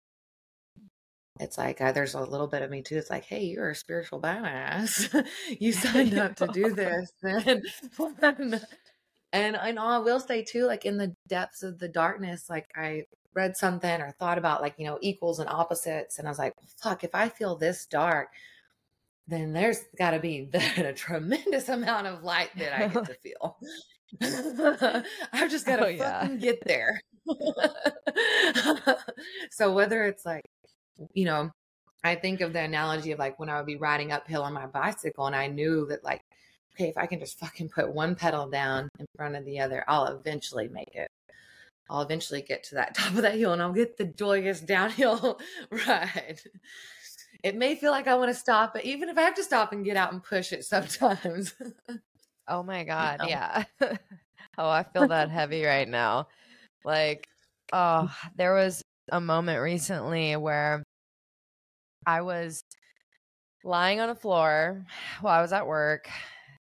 it's like uh, there's a little bit of me too. It's like, hey, you're a spiritual badass. [LAUGHS] you [LAUGHS] signed up to do this, and [LAUGHS] and and I will say too, like in the depths of the darkness, like I read something or thought about like you know equals and opposites, and I was like, fuck, if I feel this dark, then there's got to be [LAUGHS] a tremendous amount of light that I get to [LAUGHS] feel. [LAUGHS] I've just got to oh, fucking yeah. get there. so whether it's like you know, I think of the analogy of like when I would be riding uphill on my bicycle and I knew that like, okay, if I can just fucking put one pedal down in front of the other, I'll eventually make it. I'll eventually get to that [LAUGHS] top of that hill and I'll get the joyous downhill [LAUGHS] ride. It may feel like I want to stop, but even if I have to stop and get out and push it sometimes. [LAUGHS] oh my God. You know? Yeah. oh, I feel that heavy right now. Like, oh, there was a moment recently where I was lying on the floor [SIGHS] while I was at work.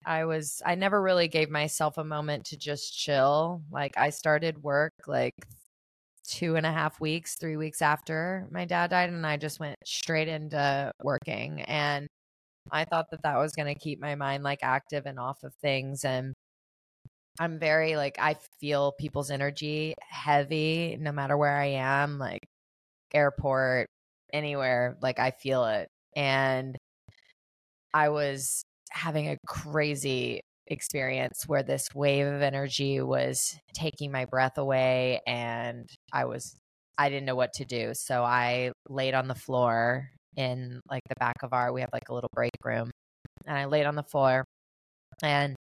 I was I never really gave myself a moment to just chill. Like I started work like two and a half weeks, three weeks after my dad died, and I just went straight into working. And I thought that that was going to keep my mind like active and off of things. And I'm very like I feel people's energy heavy no matter where I am, like airport, anywhere, like I feel it. And I was having a crazy experience where this wave of energy was taking my breath away and I was I didn't know what to do. So I laid on the floor in like the back of our we have like a little break room. And I laid on the floor and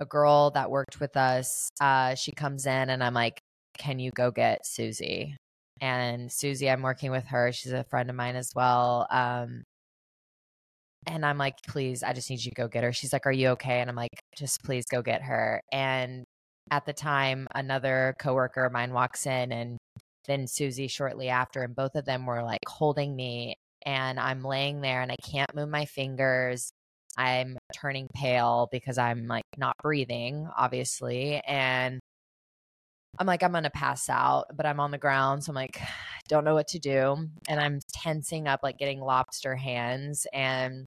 a girl that worked with us. Uh, she comes in and I'm like, can you go get Susie? And Susie, I'm working with her. She's a friend of mine as well. Um, and I'm like, please, I just need you to go get her. She's like, are you okay? And I'm like, just please go get her. And at the time, another coworker of mine walks in and then Susie shortly after, and both of them were like holding me. And I'm laying there and I can't move my fingers. I'm turning pale because I'm like not breathing, obviously. And I'm like, I'm going to pass out, but I'm on the ground. So I'm like, don't know what to do. And I'm tensing up, like getting lobster hands. And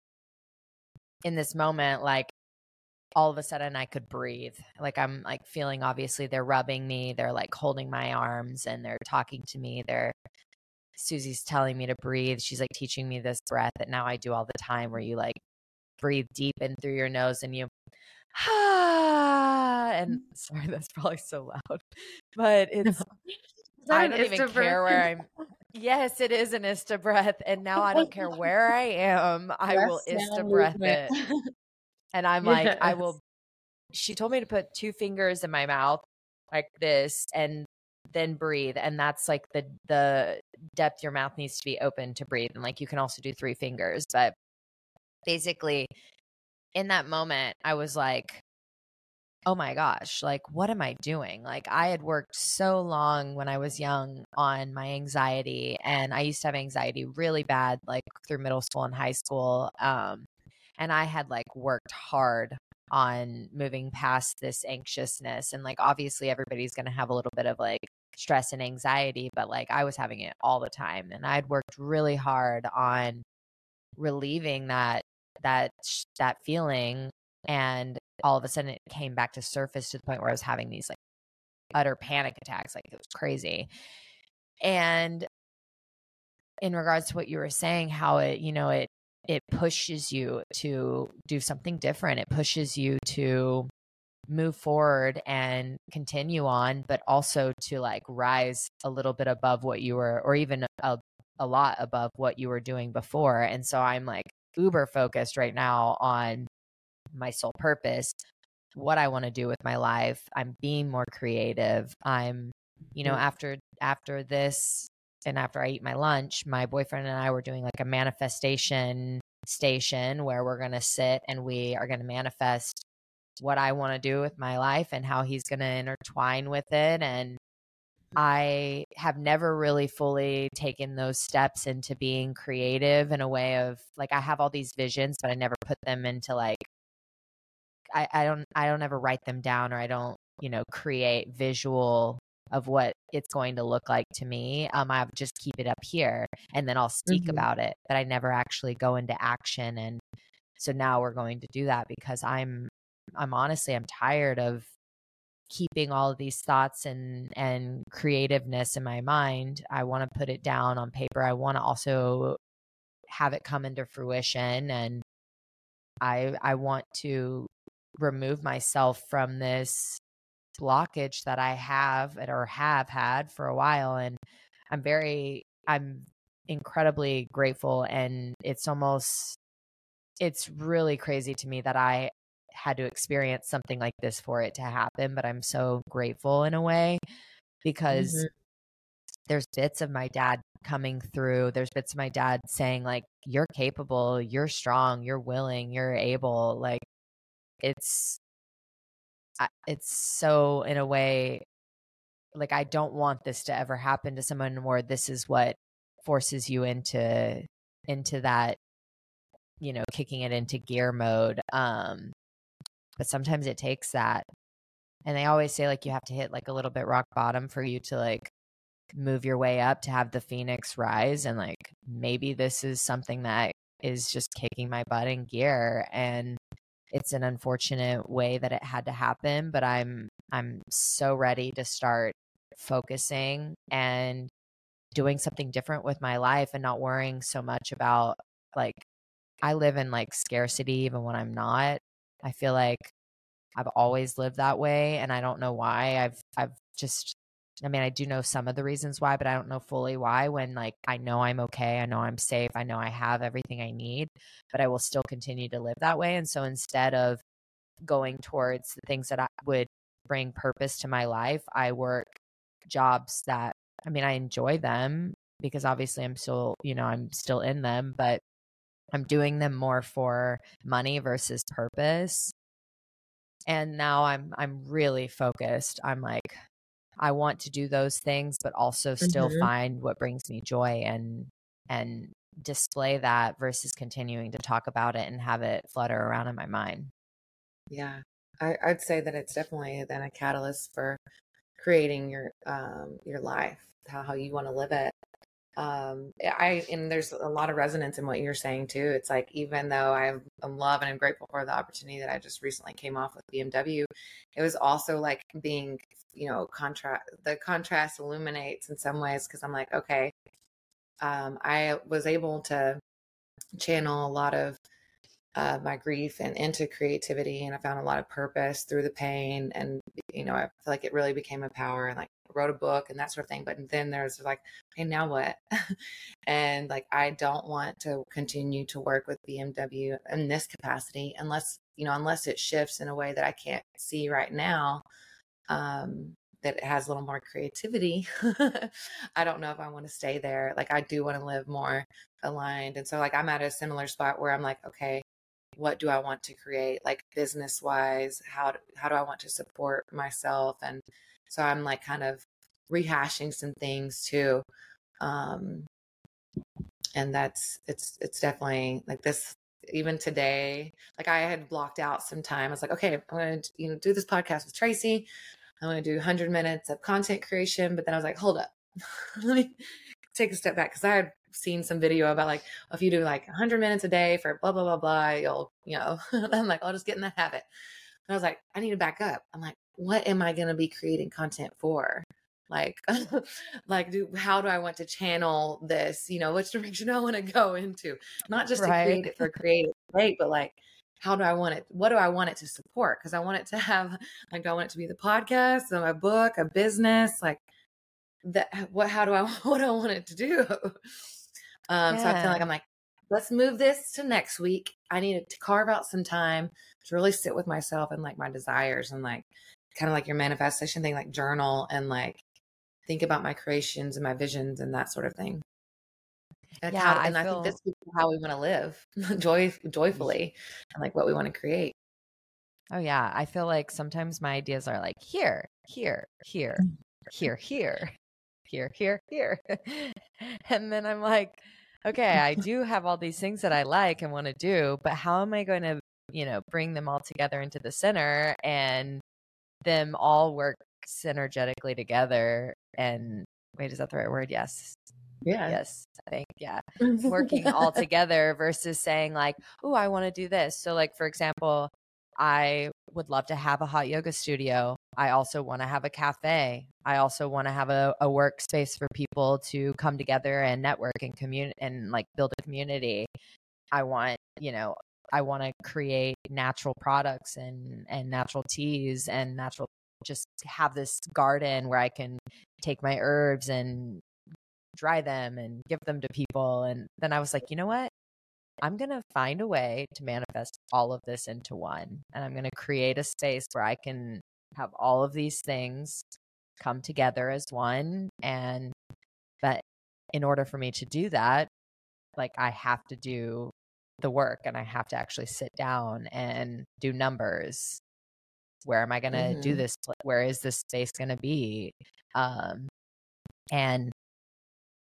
in this moment, like all of a sudden I could breathe. Like I'm like feeling obviously they're rubbing me, they're like holding my arms and they're talking to me. They're Susie's telling me to breathe. She's like teaching me this breath that now I do all the time where you like breathe deep in through your nose and you ah [SIGHS] and [LAUGHS] sorry that's probably so loud. But [LAUGHS] it's I don't even care where I'm Yes, it is an ista breath. And now I don't care where I am. I will ista breath it. [LAUGHS] And I'm yes. like, I will. She told me to put two fingers in my mouth like this and then breathe. And that's like the, the depth your mouth needs to be open to breathe. And like you can also do three fingers. But basically, in that moment, I was like, oh my gosh, like, what am I doing? Like, I had worked so long when I was young on my anxiety, and I used to have anxiety really bad, like through middle school and high school. Um, and I had like worked hard on moving past this anxiousness. And like, obviously, everybody's going to have a little bit of like stress and anxiety, but like, I was having it all the time. And I'd worked really hard on relieving that that that feeling and all of a sudden it came back to surface to the point where I was having these like utter panic attacks. Like it was crazy. And in regards to what you were saying, how it, you know, it, it pushes you to do something different. It pushes you to move forward and continue on, but also to like rise a little bit above what you were, or even a, a lot above what you were doing before. And so I'm like uber focused right now on my sole purpose, what I want to do with my life. I'm being more creative. I'm, you know, mm. after after this and after I eat my lunch, my boyfriend and I were doing like a manifestation station where we're going to sit and we are going to manifest what I want to do with my life and how he's going to intertwine with it and I have never really fully taken those steps into being creative in a way of like I have all these visions but I never put them into like I, I don't I don't ever write them down or I don't, you know, create visual of what it's going to look like to me. Um, I just keep it up here and then I'll speak mm-hmm. about it, but I never actually go into action. And so now we're going to do that because I'm, I'm honestly, I'm tired of keeping all of these thoughts and, and creativeness in my mind. I want to put it down on paper. I want to also have it come into fruition and I, I want to remove myself from this blockage that I have or have had for a while. And I'm very, I'm incredibly grateful. And it's almost, it's really crazy to me that I had to experience something like this for it to happen. But I'm so grateful in a way because mm-hmm. there's bits of my dad coming through. There's bits of my dad saying, like, you're capable, you're strong, you're willing, you're able. Like, it's it's so in a way like I don't want this to ever happen to someone where this is what forces you into into that you know kicking it into gear mode um but sometimes it takes that and they always say like you have to hit like a little bit rock bottom for you to like move your way up to have the phoenix rise and like maybe this is something that is just kicking my butt in gear and it's an unfortunate way that it had to happen, but I'm I'm so ready to start focusing and doing something different with my life and not worrying so much about like I live in like scarcity even when I'm not. I feel like I've always lived that way and I don't know why. I've I've just I mean, I do know some of the reasons why, but I don't know fully why when like I know I'm okay, I know I'm safe, I know I have everything I need, but I will still continue to live that way. And so instead of going towards the things that I would bring purpose to my life. I work jobs that I mean I enjoy them because obviously I'm still, you know, I'm still in them, but I'm doing them more for money versus purpose. And now I'm I'm really focused. I'm like I want to do those things but also still mm-hmm. find what brings me joy and and display that versus continuing to talk about it and have it flutter around in my mind. Yeah. I, I'd say that it's definitely then a catalyst for creating your um your life, how, how you want to live it um i and there's a lot of resonance in what you're saying too. It's like even though i'm, I'm love and i'm grateful for the opportunity that i just recently came off with bmw it was also like being you know contrast the contrast illuminates in some ways because i'm like okay um i was able to channel a lot of uh, my grief and into creativity and i found a lot of purpose through the pain and you know i feel like it really became a power and like wrote a book and that sort of thing. But then there's like, okay now what? [LAUGHS] and like, I don't want to continue to work with BMW in this capacity unless, you know, unless it shifts in a way that I can't see right now. Um, that it has a little more creativity. [LAUGHS] I don't know if I want to stay there. Like I do want to live more aligned. And so like I'm at a similar spot where I'm like, okay, what do I want to create like business wise? How do, how do I want to support myself and so I'm like kind of rehashing some things too. Um, and that's it's it's definitely like this even today like i had blocked out some time i was like okay i'm gonna you know do this podcast with traci i'm gonna do 100 minutes of content creation but then i was like hold up [LAUGHS] let me take a step back because i had seen some video about like if you do like 100 minutes a day for blah blah blah blah you'll you know [LAUGHS] i'm like i'll just get in that habit and i was like i need to back up i'm like what am I going to be creating content for? Like, [LAUGHS] like, do how do I want to channel this? You know, which [LAUGHS] direction I want to go into? Not just right. to create it for creative sake, but like, how do I want it? What do I want it to support? Because I want it to have, like, do I want it to be the podcast, a book, a business? Like, that. What? How do I? What do I want it to do? Um, yeah. So I feel like I'm like, let's move this to next week. I need to carve out some time to really sit with myself and like my desires and like kind of like your manifestation thing, like journal and like think about my creations and my visions and that sort of thing. And yeah, how, and I, feel... I, think this is how we want to live, [LAUGHS] joy, joyfully, and like what we want to create. Oh yeah, I feel like sometimes my ideas are like here, here, here, mm. here, here, here, here, here, [LAUGHS] and then I'm like, okay, I do have all these things that I like and want to do, but how am I going to, you know, bring them all together into the center and them all work synergetically together? And wait is that the right word? Yes. Yeah. Yes i think yeah. [LAUGHS] Working all together versus saying like oh i want to do this. So like for example i would love to have a hot yoga studio. I also want to have a cafe. I also want to have a, a workspace for people to come together and network and community and like build a community. I want you know I want to create natural products and and natural teas and natural just have this garden where I can take my herbs and dry them and give them to people. And then I was like, "You know what? I'm going to find a way to manifest all of this into one and I'm going to create a space where I can have all of these things come together as one and but in order for me to do that like I have to do the work and I have to actually sit down and do numbers. Where am I going to mm-hmm. do this? Where is this space going to be? Um, and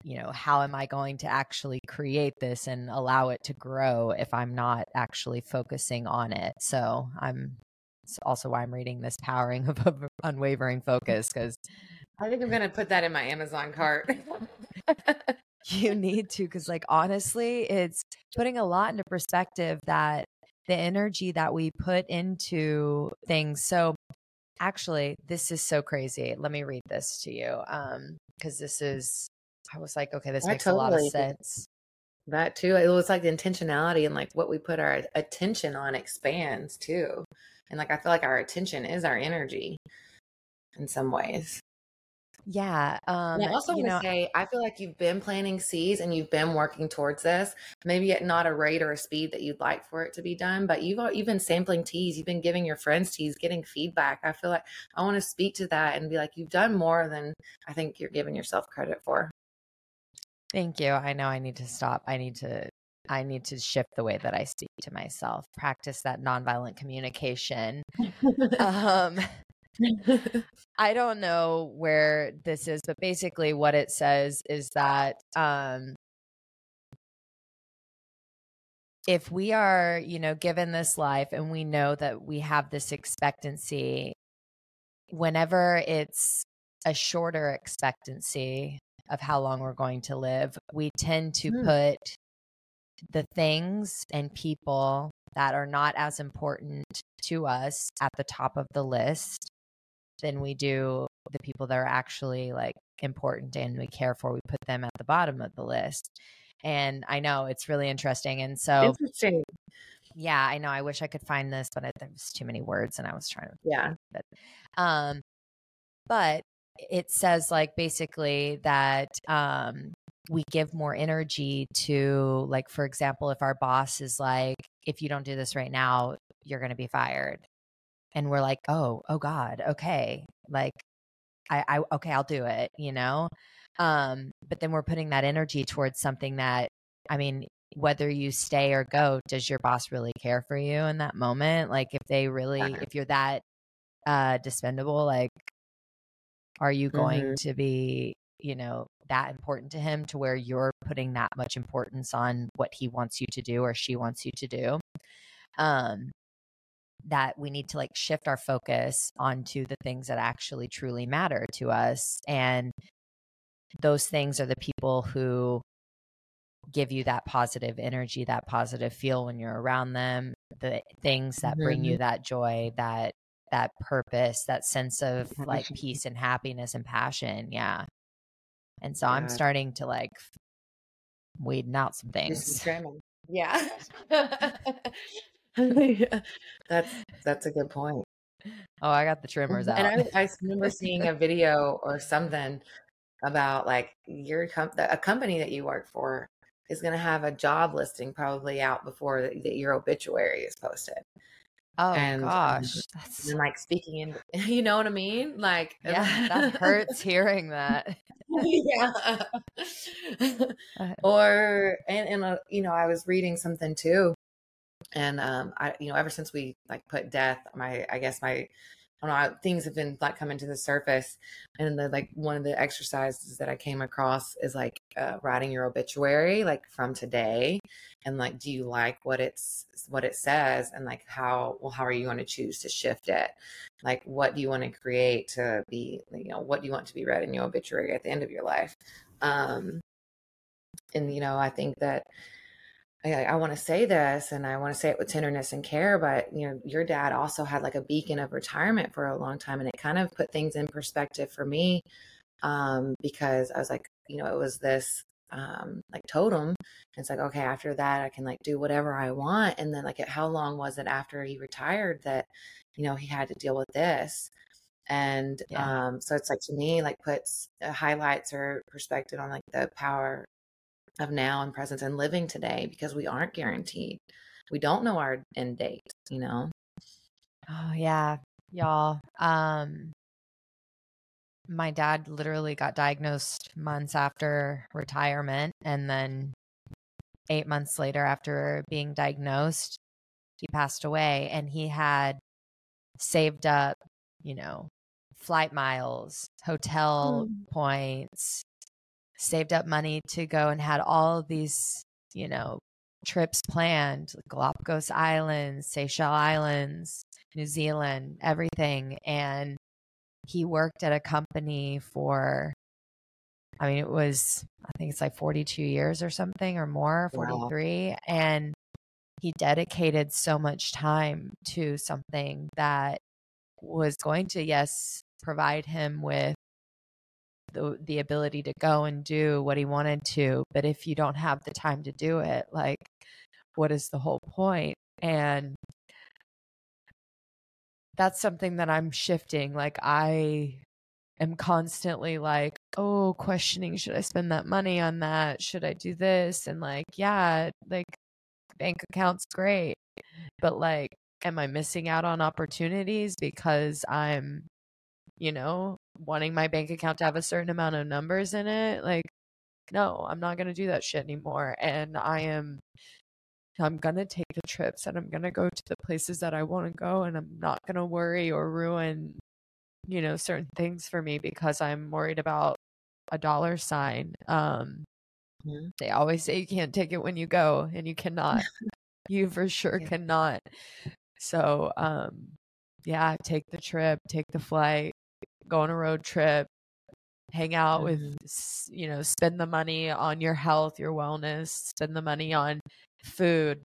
you know, how am I going to actually create this and allow it to grow if I'm not actually focusing on it? So I'm it's also why I'm reading this powering of unwavering focus because I think I'm going to put that in my Amazon cart. [LAUGHS] you need to because like honestly it's putting a lot into perspective that the energy that we put into things so actually this is so crazy let me read this to you um because this is i was like okay this I makes totally a lot of sense that too it was like the intentionality and like what we put our attention on expands too and like i feel like our attention is our energy in some ways Yeah. Um, and I also want to say, I feel like you've been planting seeds and you've been working towards this. Maybe at not a rate or a speed that you'd like for it to be done, but you've you've been sampling teas. You've been giving your friends teas, getting feedback. I feel like I want to speak to that and be like, you've done more than I think you're giving yourself credit for. Thank you. I know I need to stop. I need to I need to shift the way that I speak to myself, practice that nonviolent communication. um, [LAUGHS] I don't know where this is, but basically, what it says is that um, if we are, you know, given this life and we know that we have this expectancy, whenever it's a shorter expectancy of how long we're going to live, we tend to mm. put the things and people that are not as important to us at the top of the list than we do the people that are actually like important and we care for we put them at the bottom of the list. And i know it's really interesting and so interesting. Yeah i know i wish i could find this but it, there was too many words and i was trying to yeah. but um but it says like basically that um we give more energy to like for example if our boss is like if you don't do this right now you're going to be fired. And we're like oh oh god okay like i i okay i'll do it you know? Um but then we're putting that energy towards something that i mean whether you stay or go does your boss really care for you in that moment? Like if they really if you're that uh dispendable like are you going mm-hmm. to be you know that important to him to where you're putting that much importance on what he wants you to do or she wants you to do um that we need to like shift our focus onto the things that actually truly matter to us and those things are the people who give you that positive energy that positive feel when you're around them the things that mm-hmm. bring you mm-hmm. that joy that that purpose that sense of like [LAUGHS] peace and happiness and passion yeah and so yeah. I'm starting to like weeding out some things. [LAUGHS] [LAUGHS] Yeah. That's that's a good point. Oh, I got the trimmers mm-hmm. out. And I, I remember seeing a video or something about like your com- a company that you work for is going to have a job listing probably out before the, the, your obituary is posted. Oh and, um, gosh, that's and, like speaking in, [LAUGHS] you know what I mean? Like, yeah, that [LAUGHS] hurts hearing that. yeah. Uh, or and and uh, you know, I was reading something too, and um, I you know, ever since we like put death, my I guess my I don't know, things have been like coming to the surface. And the like one of the exercises that I came across is like uh, writing your obituary, like from today. And like, do you like what it's what it says? And like how well, how are you going to choose to shift it? Like what do you want to create to be, you know, what do you want to be read in your obituary at the end of your life? Um and you know, I think that I, I want to say this and I want to say it with tenderness and care, but you know, your dad also had like a beacon of retirement for a long time and it kind of put things in perspective for me. Um, because I was like, you know, it was this um like totem. It's like, okay, after that I can like do whatever I want. And then like how long was it after he retired that, you know, he had to deal with this? And yeah. um, so it's like to me, like puts uh, highlights or perspective on like the power of now and presence and living today because we aren't guaranteed. We don't know our end date, you know? Oh, yeah, y'all. Um, my dad literally got diagnosed months after retirement. And then eight months later, after being diagnosed, he passed away. And he had saved up, you know, flight miles, hotel mm. points, saved up money to go and had all these, you know, trips planned Galapagos Islands, Seychelles Islands, New Zealand, everything. And he worked at a company for, I mean, it was, I think it's like 42 years or something or more, 43. Wow. And he dedicated so much time to something that was going to, yes, provide him with the the ability to go and do what he wanted to but if you don't have the time to do it like what is the whole point and that's something that I'm shifting like I am constantly like, oh, questioning, should I spend that money on that? Should I do this? And like, yeah, like bank account's great. But like, am I missing out on opportunities because I'm, you know, wanting my bank account to have a certain amount of numbers in it? Like, no, I'm not going to do that shit anymore. And I am I'm going to take the trips and I'm going to go to the places that I want to go and I'm not going to worry or ruin you know certain things for me because I'm worried about a dollar sign. Um mm-hmm. they always say you can't take it when you go and you cannot. [LAUGHS] you for sure yeah. cannot. So um yeah, take the trip, take the flight, go on a road trip, hang out mm-hmm. with you know spend the money on your health your wellness spend the money on food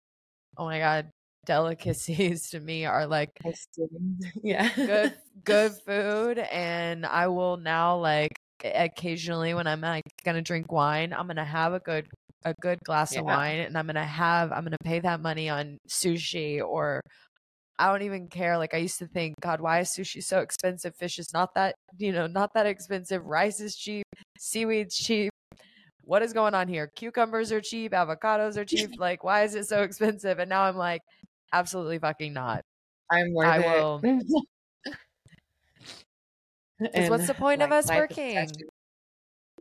oh my god delicacies to me are like [LAUGHS] yeah good [LAUGHS] good food and i will now like occasionally when i'm like gonna drink wine i'm gonna have a good a good glass yeah. of wine and i'm gonna have i'm gonna pay that money on sushi or I don't even care. Like I used to think, God, why is sushi so expensive? Fish is not that, you know, not that expensive. Rice is cheap, seaweed's cheap. What is going on here? Cucumbers are cheap, avocados are cheap. [LAUGHS] Like, why is it so expensive? And now I'm like, absolutely fucking not. I'm worth I it. will. [LAUGHS] Because what's the point like, of us working?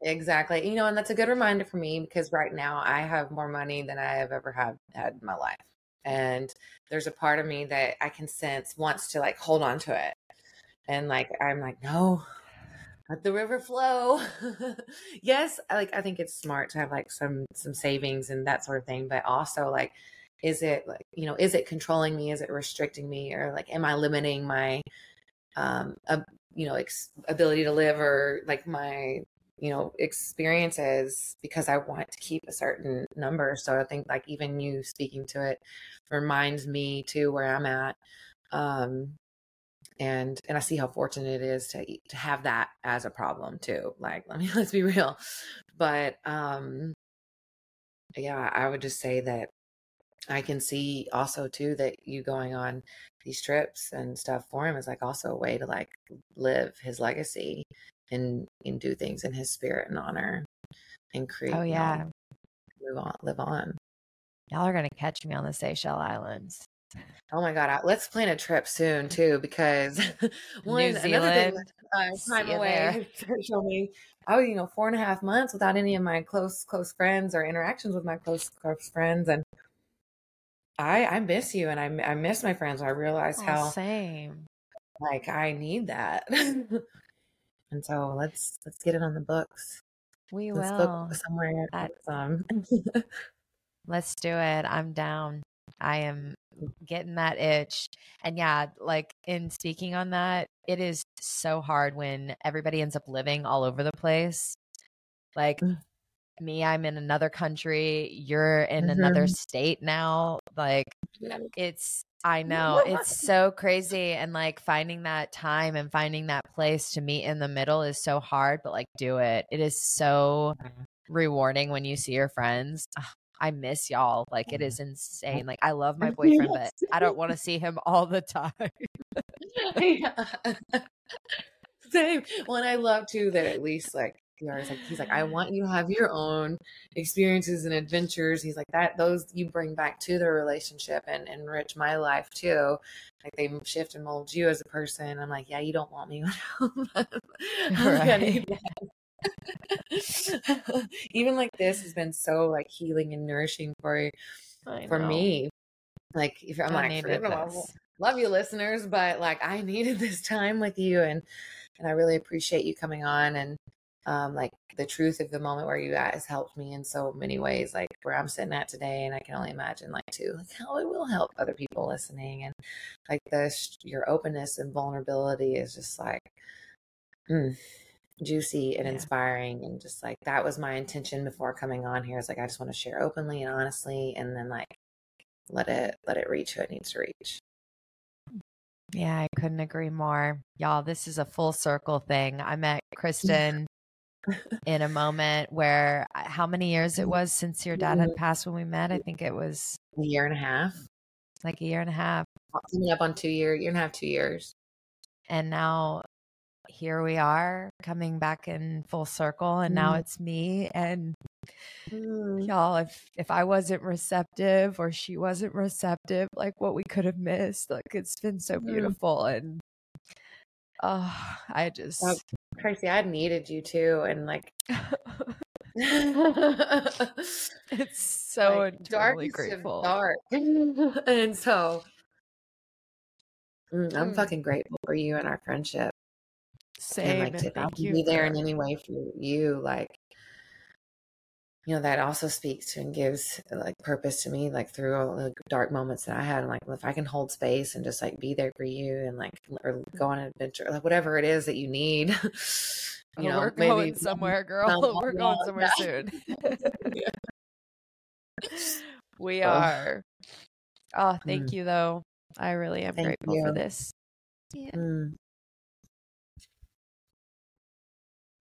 Exactly. You know, and that's a good reminder for me because right now I have more money than I have ever have had in my life and there's a part of me that i can sense wants to like hold on to it. And like i'm like no let the river flow. [LAUGHS] Yes like i think it's smart to have like some some savings and that sort of thing but also like is it like you know is it controlling me? Is it restricting me? Or like am i limiting my um uh, you know ex- ability to live or like my you know experiences because i want to keep a certain number. So i think like even you speaking to it reminds me to where i'm at um and and i see how fortunate it is to to have that as a problem too like [LAUGHS] let me let's be real. But um yeah i would just say that i can see also too that you going on these trips and stuff for him is like also a way to like live his legacy and and do things in his spirit and honor and create. Oh yeah, move on, live on. Y'all are gonna catch me on the Seychelles Islands. Oh my god, let's plan a trip soon too because [LAUGHS] one New another thing uh, time away show me oh you know four and a half months without any of my close close friends or interactions with my close close friends and I I miss you and I I miss my friends. I realize oh, how same like I need that. [LAUGHS] And so let's let's get it on the books. We let's will somewhere. Um, [LAUGHS] let's do it. I'm down. I am getting that itch. And yeah, like in speaking on that, it is so hard when everybody ends up living all over the place. Like mm. me, I'm in another country, you're in mm-hmm. another state now. Like it's I know. It's [LAUGHS] so crazy. And like finding that time and finding that place to meet in the middle is so hard, but like do it. It is so rewarding when you see your friends. Ugh, I miss y'all. Like it is insane. Like I love my [LAUGHS] boyfriend, but I don't want to see him all the time. [LAUGHS] Same. Well, and I love too that at least like like he's like, I want you to have your own experiences and adventures. He's like that those you bring back to the relationship and enrich my life too. Like they shift and mold you as a person. I'm like, yeah, you don't want me [LAUGHS] right. [LAUGHS] Even like this has been so like healing and nourishing for for me. Like if I'm I like, love you listeners, but like I [LAUGHS] needed this time with you and and I really appreciate you coming on and um, like the truth of the moment where you guys helped me in so many ways, like where I'm sitting at today. And I can only imagine, like, too, like how it will help other people listening. And like this, your openness and vulnerability is just like mm, juicy and yeah. inspiring. And just like that was my intention before coming on here. Is like, I just want to share openly and honestly, and then like let it, let it reach who it needs to reach. Yeah, I couldn't agree more. Y'all, this is a full circle thing. I met [LAUGHS] Kristin in a moment where uh, how many years it was since your dad had passed when we met? I think it was a year and a half. Like a year and a half. Coming up on two year, year and a half, two years. And now here we are coming back in full circle and mm. now it's me and mm. y'all if if I wasn't receptive or she wasn't receptive like what we could have missed like it's been so mm. beautiful mm. and oh I just oh, Traci I needed you too and like [LAUGHS] [LAUGHS] it's so like, dark grateful dark [LAUGHS] and so mm, I'm mm. fucking grateful for you and our friendship same. And like to Thank you be there in any way for you, like you know, that also speaks to and gives like purpose to me, like through all the dark moments that I had. And like, if I can hold space and just like be there for you and like, or go on an adventure, like whatever it is that you need, [LAUGHS] you know, we're maybe going somewhere, girl. [LAUGHS] We're going somewhere soon. [LAUGHS] we are. Oh, thank mm. you, though. I really am thank grateful you. for this. Yeah. Mm.